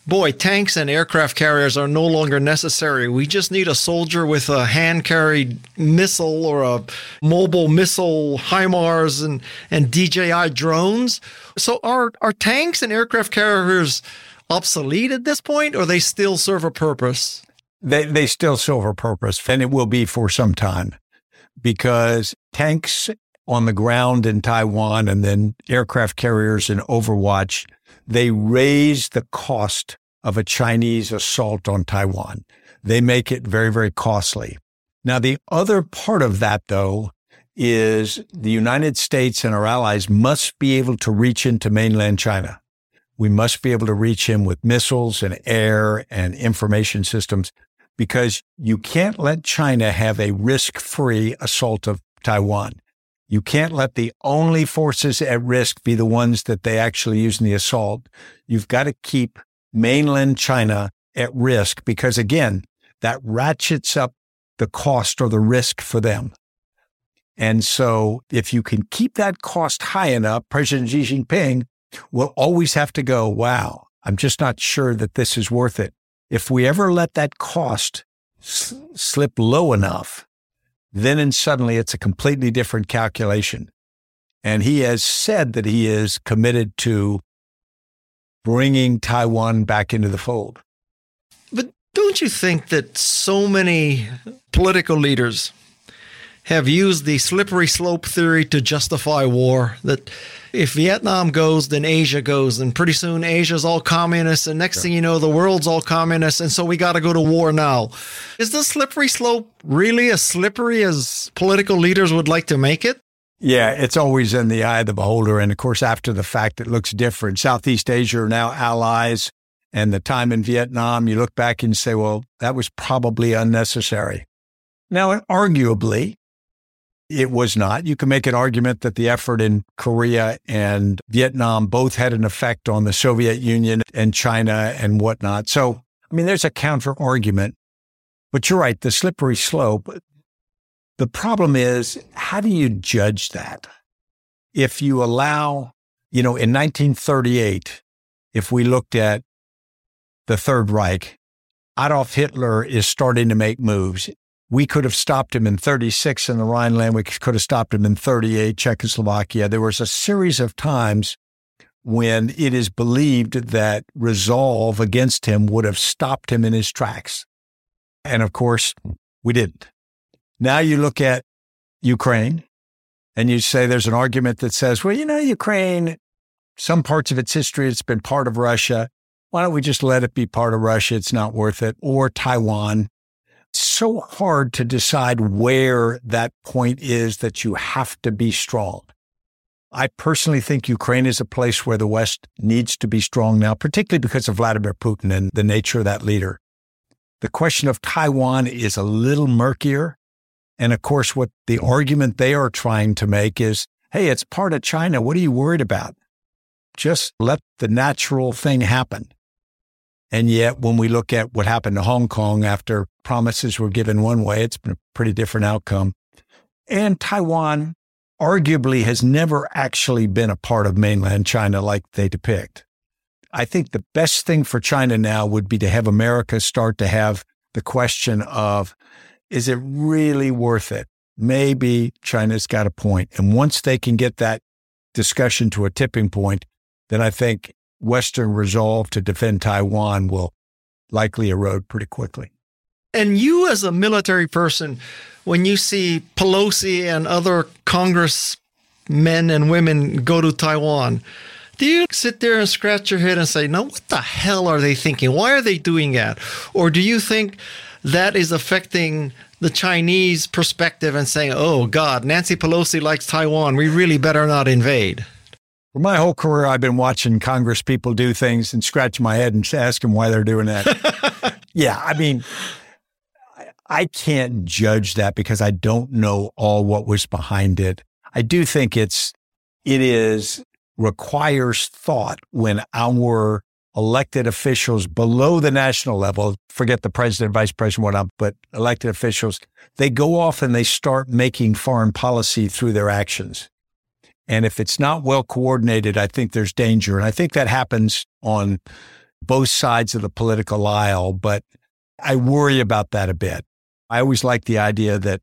boy, tanks and aircraft carriers are no longer necessary. We just need a soldier with a hand carried missile or a mobile missile, HIMARS and, and DJI drones. So are, are tanks and aircraft carriers obsolete at this point or they still serve a purpose? They, they still serve a purpose and it will be for some time because tanks on the ground in Taiwan and then aircraft carriers in Overwatch, they raise the cost of a Chinese assault on Taiwan. They make it very, very costly. Now, the other part of that, though, is the United States and our allies must be able to reach into mainland China. We must be able to reach him with missiles and air and information systems because you can't let China have a risk free assault of Taiwan. You can't let the only forces at risk be the ones that they actually use in the assault. You've got to keep mainland China at risk because again, that ratchets up the cost or the risk for them. And so if you can keep that cost high enough, President Xi Jinping will always have to go, wow, I'm just not sure that this is worth it. If we ever let that cost slip low enough, then and suddenly it's a completely different calculation. And he has said that he is committed to bringing Taiwan back into the fold. But don't you think that so many political leaders have used the slippery slope theory to justify war? That if Vietnam goes, then Asia goes, and pretty soon Asia's all communist, and next thing you know, the world's all communist, and so we got to go to war now. Is the slippery slope really as slippery as political leaders would like to make it? Yeah, it's always in the eye of the beholder. And of course, after the fact, it looks different. Southeast Asia are now allies. And the time in Vietnam, you look back and say, well, that was probably unnecessary. Now, arguably, it was not. You can make an argument that the effort in Korea and Vietnam both had an effect on the Soviet Union and China and whatnot. So, I mean, there's a counter argument, but you're right. The slippery slope. The problem is, how do you judge that? If you allow, you know, in 1938, if we looked at the Third Reich, Adolf Hitler is starting to make moves we could have stopped him in 36 in the Rhineland. We could have stopped him in 38, Czechoslovakia. There was a series of times when it is believed that resolve against him would have stopped him in his tracks. And of course, we didn't. Now you look at Ukraine And you say there's an argument that says, well, you know, Ukraine, some parts of its history, it's been part of Russia. Why don't we just let it be part of Russia? It's not worth it. Or Taiwan. So hard to decide where that point is that you have to be strong. I personally think Ukraine is a place where the West needs to be strong now, particularly because of Vladimir Putin and the nature of that leader. The question of Taiwan is a little murkier. And of course, what the argument they are trying to make is, hey, it's part of China. What are you worried about? Just let the natural thing happen. And yet, when we look at what happened to Hong Kong after promises were given one way, it's been a pretty different outcome. And Taiwan arguably has never actually been a part of mainland China like they depict. I think the best thing for China now would be to have America start to have the question of is it really worth it? Maybe China's got a point. And once they can get that discussion to a tipping point, then I think Western resolve to defend Taiwan will likely erode pretty quickly. And you, as a military person, when you see Pelosi and other Congress men and women go to Taiwan, do you sit there and scratch your head and say, no, what the hell are they thinking? Why are they doing that? Or do you think that is affecting the Chinese perspective and saying, oh, God, Nancy Pelosi likes Taiwan. We really better not invade? For my whole career, I've been watching Congress people do things and scratch my head and ask them why they're doing that. yeah, I mean, I can't judge that because I don't know all what was behind it. I do think it's, it is requires thought when our elected officials below the national level, forget the president, vice president, whatnot, but elected officials, they go off and they start making foreign policy through their actions. And if it's not well coordinated, I think there's danger. And I think that happens on both sides of the political aisle, but I worry about that a bit. I always like the idea that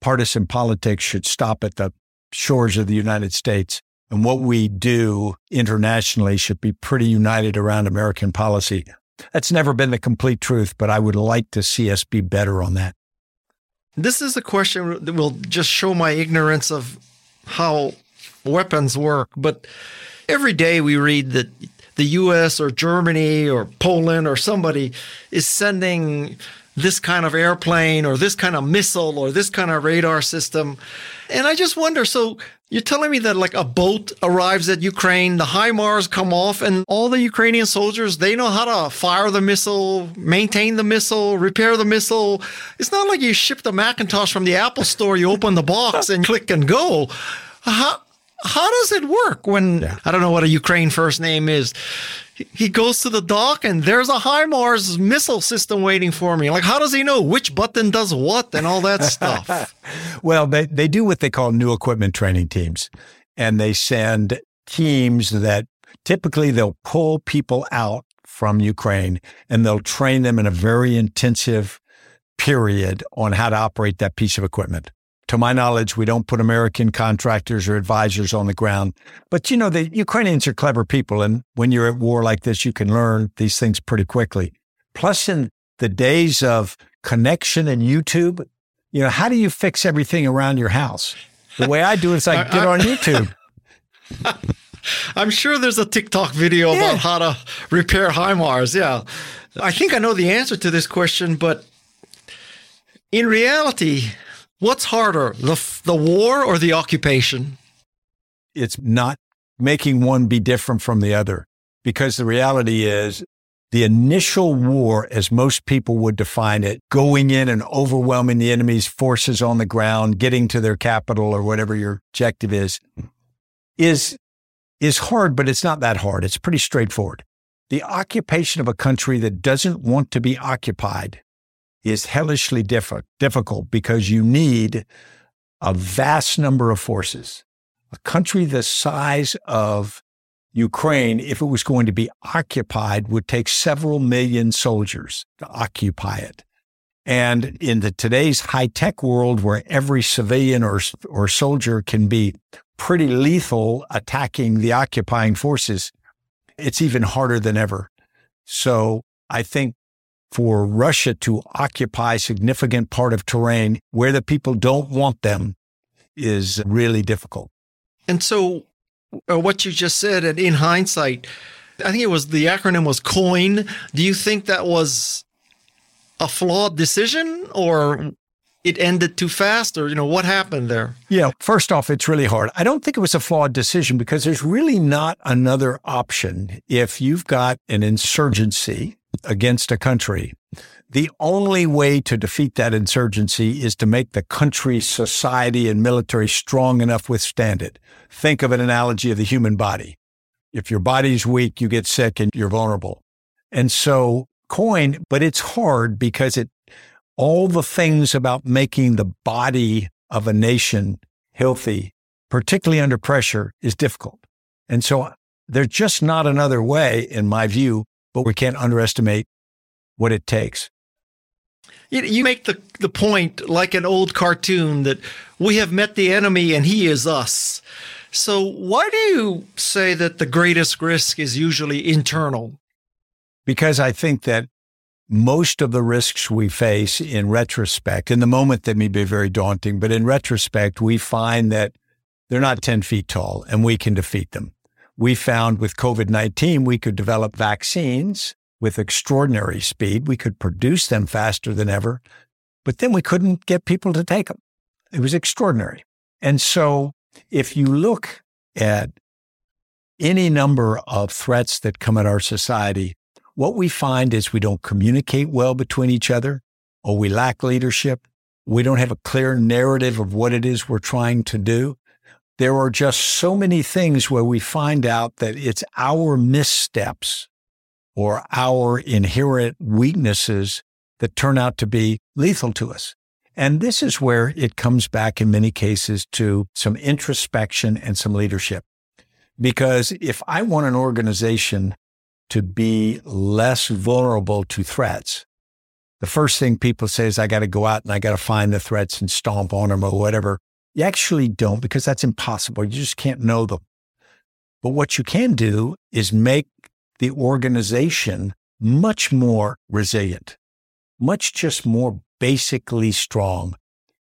partisan politics should stop at the shores of the United States. And what we do internationally should be pretty united around American policy. That's never been the complete truth, but I would like to see us be better on that. This is a question that will just show my ignorance of how weapons work. But every day we read that the US or Germany or Poland or somebody is sending this kind of airplane or this kind of missile or this kind of radar system. And I just wonder so you're telling me that like a boat arrives at Ukraine, the HIMARS come off, and all the Ukrainian soldiers, they know how to fire the missile, maintain the missile, repair the missile. It's not like you ship the Macintosh from the Apple store, you open the box and click and go. How, how does it work when yeah. I don't know what a Ukraine first name is? He goes to the dock and there's a HIMARS missile system waiting for me. Like, how does he know which button does what and all that stuff? well, they, they do what they call new equipment training teams, and they send teams that typically they'll pull people out from Ukraine and they'll train them in a very intensive period on how to operate that piece of equipment to my knowledge, we don't put American contractors or advisors on the ground. But you know, the Ukrainians are clever people. And when you're at war like this, you can learn these things pretty quickly. Plus, in the days of connection and YouTube, you know, how do you fix everything around your house? The way I do it is I get on YouTube. I'm sure there's a TikTok video yeah. about how to repair HIMARS. Yeah. I think I know the answer to this question, but in reality, What's harder, the, the war or the occupation? It's not making one be different from the other because the reality is the initial war, as most people would define it, going in and overwhelming the enemy's forces on the ground, getting to their capital or whatever your objective is, is, is hard, but it's not that hard. It's pretty straightforward. The occupation of a country that doesn't want to be occupied is hellishly diff- difficult because you need a vast number of forces. A country the size of Ukraine, if it was going to be occupied, would take several million soldiers to occupy it. And in the today's high tech world where every civilian or, or soldier can be pretty lethal attacking the occupying forces, it's even harder than ever. So I think for Russia to occupy significant part of terrain where the people don't want them is really difficult. And so, uh, what you just said, and in hindsight, I think it was the acronym was COIN. Do you think that was a flawed decision or it ended too fast or you know what happened there yeah first off it's really hard i don't think it was a flawed decision because there's really not another option if you've got an insurgency against a country. The only way to defeat that insurgency is to make the country society and military strong enough withstand it. Think of an analogy of the human body. If your body's weak you get sick and you're vulnerable. And so COIN but it's hard because it all the things about making the body of a nation healthy, particularly under pressure, is difficult. And so there's just not another way, in my view, but we can't underestimate what it takes. You make the, the point, like an old cartoon, that we have met the enemy and he is us. So, why do you say that the greatest risk is usually internal? Because I think that most of the risks we face in retrospect, in the moment they may be very daunting, but in retrospect, we find that they're not 10 feet tall and we can defeat them. We found with COVID 19, we could develop vaccines with extraordinary speed. We could produce them faster than ever, but then we couldn't get people to take them. It was extraordinary. And so if you look at any number of threats that come at our society, what we find is we don't communicate well between each other, or we lack leadership. We don't have a clear narrative of what it is we're trying to do. There are just so many things where we find out that it's our missteps or our inherent weaknesses that turn out to be lethal to us. And this is where it comes back in many cases to some introspection and some leadership. Because if I want an organization to be less vulnerable to threats. The first thing people say is, I got to go out and I got to find the threats and stomp on them or whatever. You actually don't because that's impossible. You just can't know them. But what you can do is make the organization much more resilient, much just more basically strong.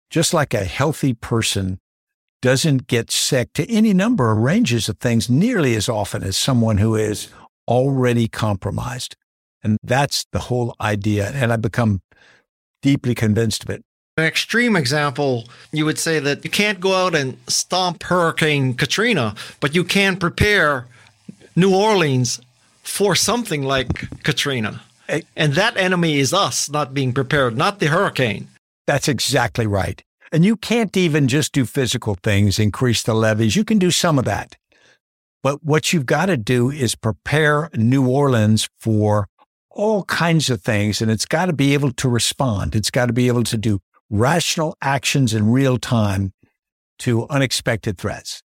Just like a healthy person doesn't get sick to any number of ranges of things nearly as often as someone who is already compromised. And that's the whole idea. And I've become deeply convinced of it. An extreme example, you would say that you can't go out and stomp Hurricane Katrina, but you can prepare New Orleans for something like Katrina. And that enemy is us not being prepared, not the hurricane. That's exactly right. And you can't even just do physical things, increase the levees. You can do some of that. But what you've got to do is prepare New Orleans for all kinds of things. And it's got to be able to respond. It's got to be able to do rational actions in real time to unexpected threats.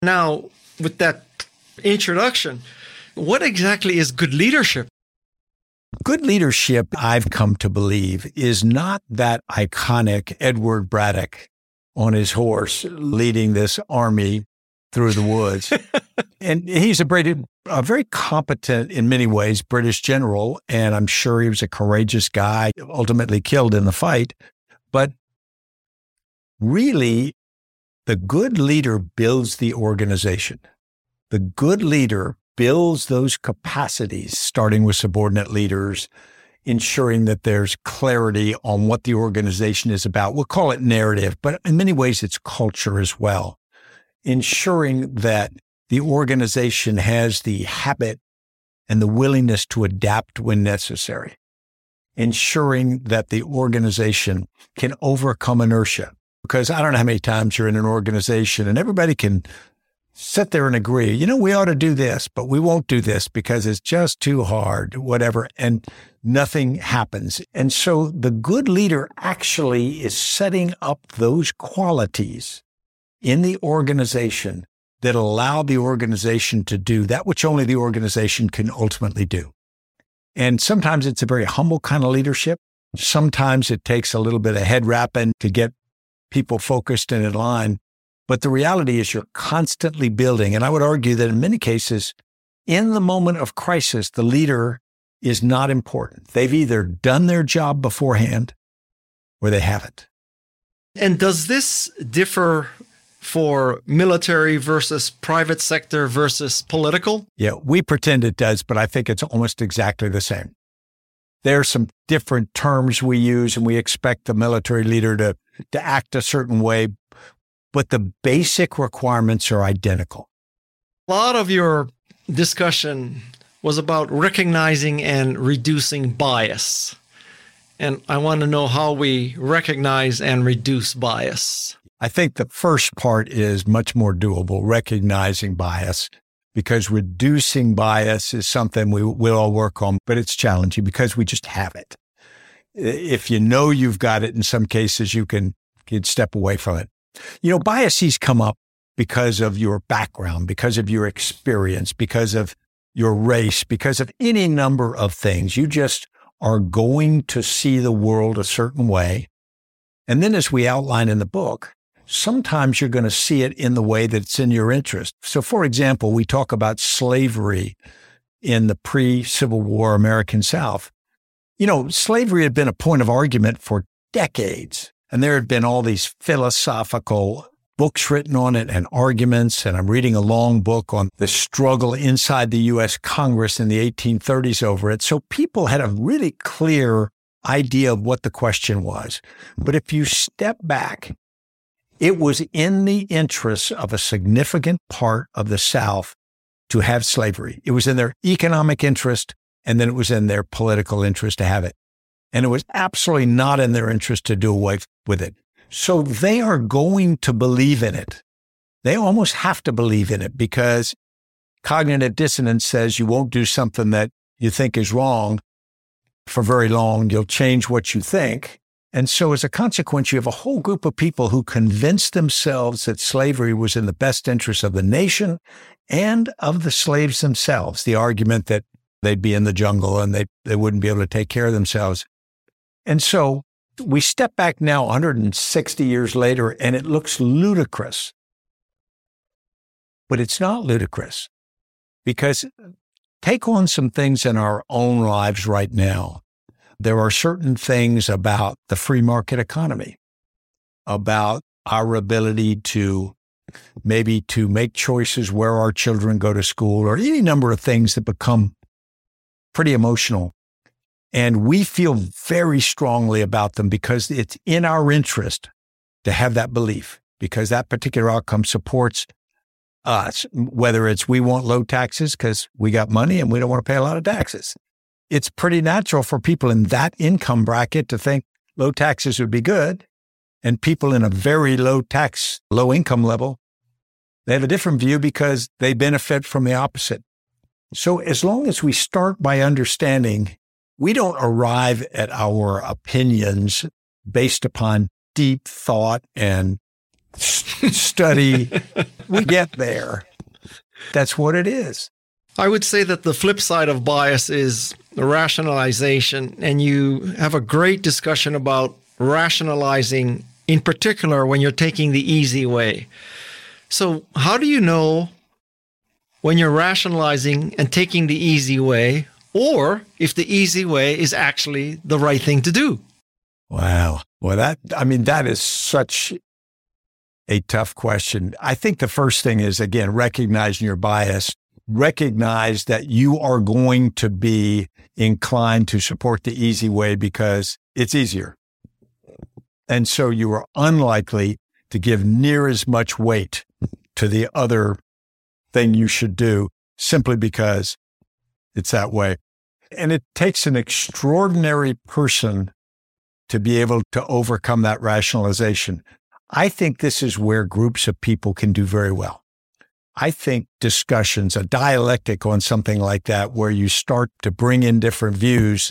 Now, with that introduction, what exactly is good leadership? Good leadership, I've come to believe, is not that iconic Edward Braddock on his horse leading this army through the woods. and he's a, British, a very competent, in many ways, British general. And I'm sure he was a courageous guy, ultimately killed in the fight. But really, the good leader builds the organization. The good leader builds those capacities, starting with subordinate leaders, ensuring that there's clarity on what the organization is about. We'll call it narrative, but in many ways, it's culture as well ensuring that the organization has the habit and the willingness to adapt when necessary, ensuring that the organization can overcome inertia. Because I don't know how many times you're in an organization and everybody can sit there and agree, you know, we ought to do this, but we won't do this because it's just too hard, whatever. And nothing happens. And so the good leader actually is setting up those qualities in the organization that allow the organization to do that which only the organization can ultimately do. And sometimes it's a very humble kind of leadership. Sometimes it takes a little bit of head wrapping to get people focused and in line. But the reality is you're constantly building. And I would argue that in many cases, in the moment of crisis, the leader is not important. They've either done their job beforehand or they haven't. And does this differ for military versus private sector versus political? Yeah, we pretend it does, but I think it's almost exactly the same. There are some different terms we use, and we expect the military leader to, to act a certain way, but the basic requirements are identical. A lot of your discussion was about recognizing and reducing bias. And I want to know how we recognize and reduce bias. I think the first part is much more doable, recognizing bias, because reducing bias is something we will all work on, but it's challenging because we just have it. If you know you've got it, in some cases, you can, can step away from it. You know, biases come up because of your background, because of your experience, because of your race, because of any number of things. You just are going to see the world a certain way. And then, as we outline in the book, sometimes you're going to see it in the way that's in your interest. So, for example, we talk about slavery in the pre Civil War American South. You know, slavery had been a point of argument for decades, and there had been all these philosophical books written on it and arguments. And I'm reading a long book on the struggle inside the U.S. Congress in the 1830s over it. So people had a really clear idea of what the question was. But if you step back it was in the interests of a significant part of the South to have slavery. It was in their economic interest, and then it was in their political interest to have it. And it was absolutely not in their interest to do away with it. So they are going to believe in it. They almost have to believe in it because cognitive dissonance says you won't do something that you think is wrong for very long. You'll change what you think. And so, as a consequence, you have a whole group of people who convinced themselves that slavery was in the best interest of the nation and of the slaves themselves. The argument that they'd be in the jungle and they, they wouldn't be able to take care of themselves. And so, we step back now 160 years later, and it looks ludicrous. But it's not ludicrous because take on some things in our own lives right now there are certain things about the free market economy, about our ability to maybe to make choices where our children go to school or any number of things that become pretty emotional. And we feel very strongly about them because it's in our interest to have that belief because that particular outcome supports us, whether it's we want low taxes because we got money and we don't want to pay a lot of taxes it's pretty natural for people in that income bracket to think low taxes would be good. And people in a very low tax, low income level, they have a different view because they benefit from the opposite. So as long as we start by understanding, we don't arrive at our opinions based upon deep thought and study. we get there. That's what it is. I would say that the flip side of bias is rationalization, and you have a great discussion about rationalizing, in particular, when you're taking the easy way. So, how do you know when you're rationalizing and taking the easy way, or if the easy way is actually the right thing to do? Wow. Well, that, I mean, that is such a tough question. I think the first thing is, again, recognizing your bias recognize that you are going to be inclined to support the easy way because it's easier. And so you are unlikely to give near as much weight to the other thing you should do simply because it's that way. And it takes an extraordinary person to be able to overcome that rationalization. I think this is where groups of people can do very well. I think discussions, a dialectic on something like that, where you start to bring in different views,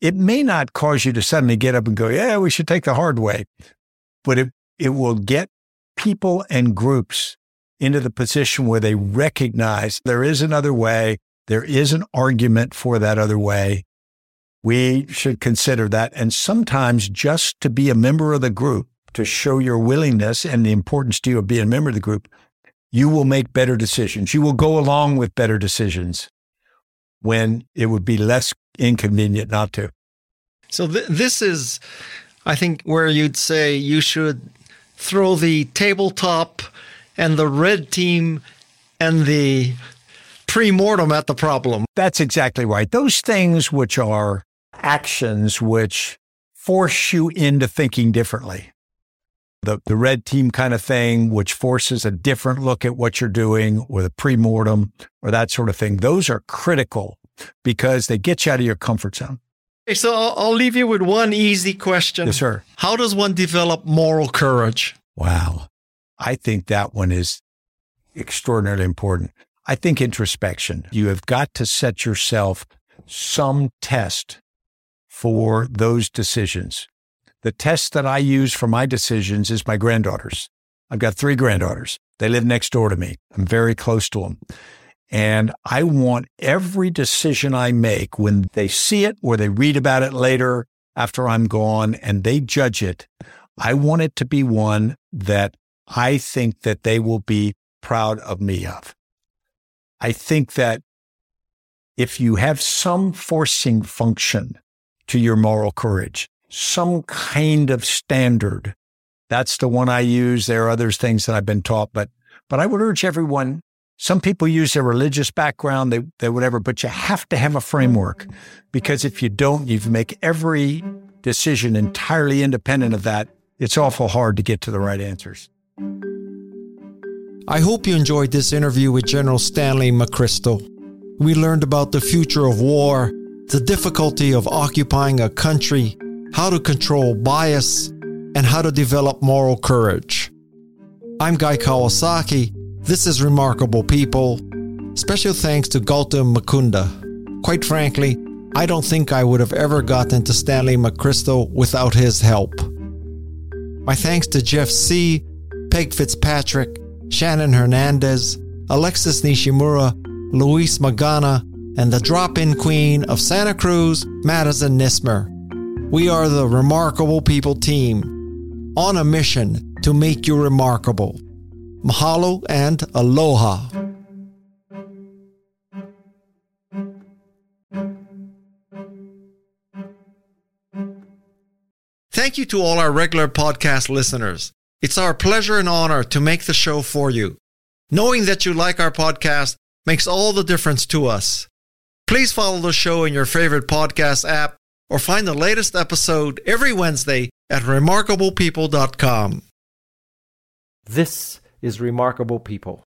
it may not cause you to suddenly get up and go, yeah, we should take the hard way, but it, it will get people and groups into the position where they recognize there is another way. There is an argument for that other way. We should consider that. And sometimes just to be a member of the group, to show your willingness and the importance to you of being a member of the group, you will make better decisions. You will go along with better decisions when it would be less inconvenient not to. So th- this is I think where you'd say you should throw the tabletop and the red team and the pre-mortem at the problem. That's exactly right. Those things which are actions which force you into thinking differently. The, the red team kind of thing, which forces a different look at what you're doing, or the pre-mortem, or that sort of thing. Those are critical because they get you out of your comfort zone. Okay, so I'll, I'll leave you with one easy question. Yes, sir. How does one develop moral courage? Wow. I think that one is extraordinarily important. I think introspection. You have got to set yourself some test for those decisions. The test that I use for my decisions is my granddaughters. I've got three granddaughters. They live next door to me. I'm very close to them. And I want every decision I make when they see it or they read about it later after I'm gone and they judge it, I want it to be one that I think that they will be proud of me of. I think that if you have some forcing function to your moral courage, some kind of standard, that's the one I use. There are other things that I've been taught, but, but I would urge everyone, some people use their religious background, they, they whatever, but you have to have a framework because if you don't, you make every decision entirely independent of that. It's awful hard to get to the right answers. I hope you enjoyed this interview with General Stanley McChrystal. We learned about the future of war, the difficulty of occupying a country, how to control bias, and how to develop moral courage. I'm Guy Kawasaki. This is Remarkable People. Special thanks to Gautam Mukunda. Quite frankly, I don't think I would have ever gotten to Stanley McChrystal without his help. My thanks to Jeff C., Peg Fitzpatrick, Shannon Hernandez, Alexis Nishimura, Luis Magana, and the drop in queen of Santa Cruz, Madisun Nuismer. We are the Remarkable People team on a mission to make you remarkable. Mahalo and aloha. Thank you to all our regular podcast listeners. It's our pleasure and honor to make the show for you. Knowing that you like our podcast makes all the difference to us. Please follow the show in your favorite podcast app or find the latest episode every Wednesday at remarkablepeople.com. This is Remarkable People.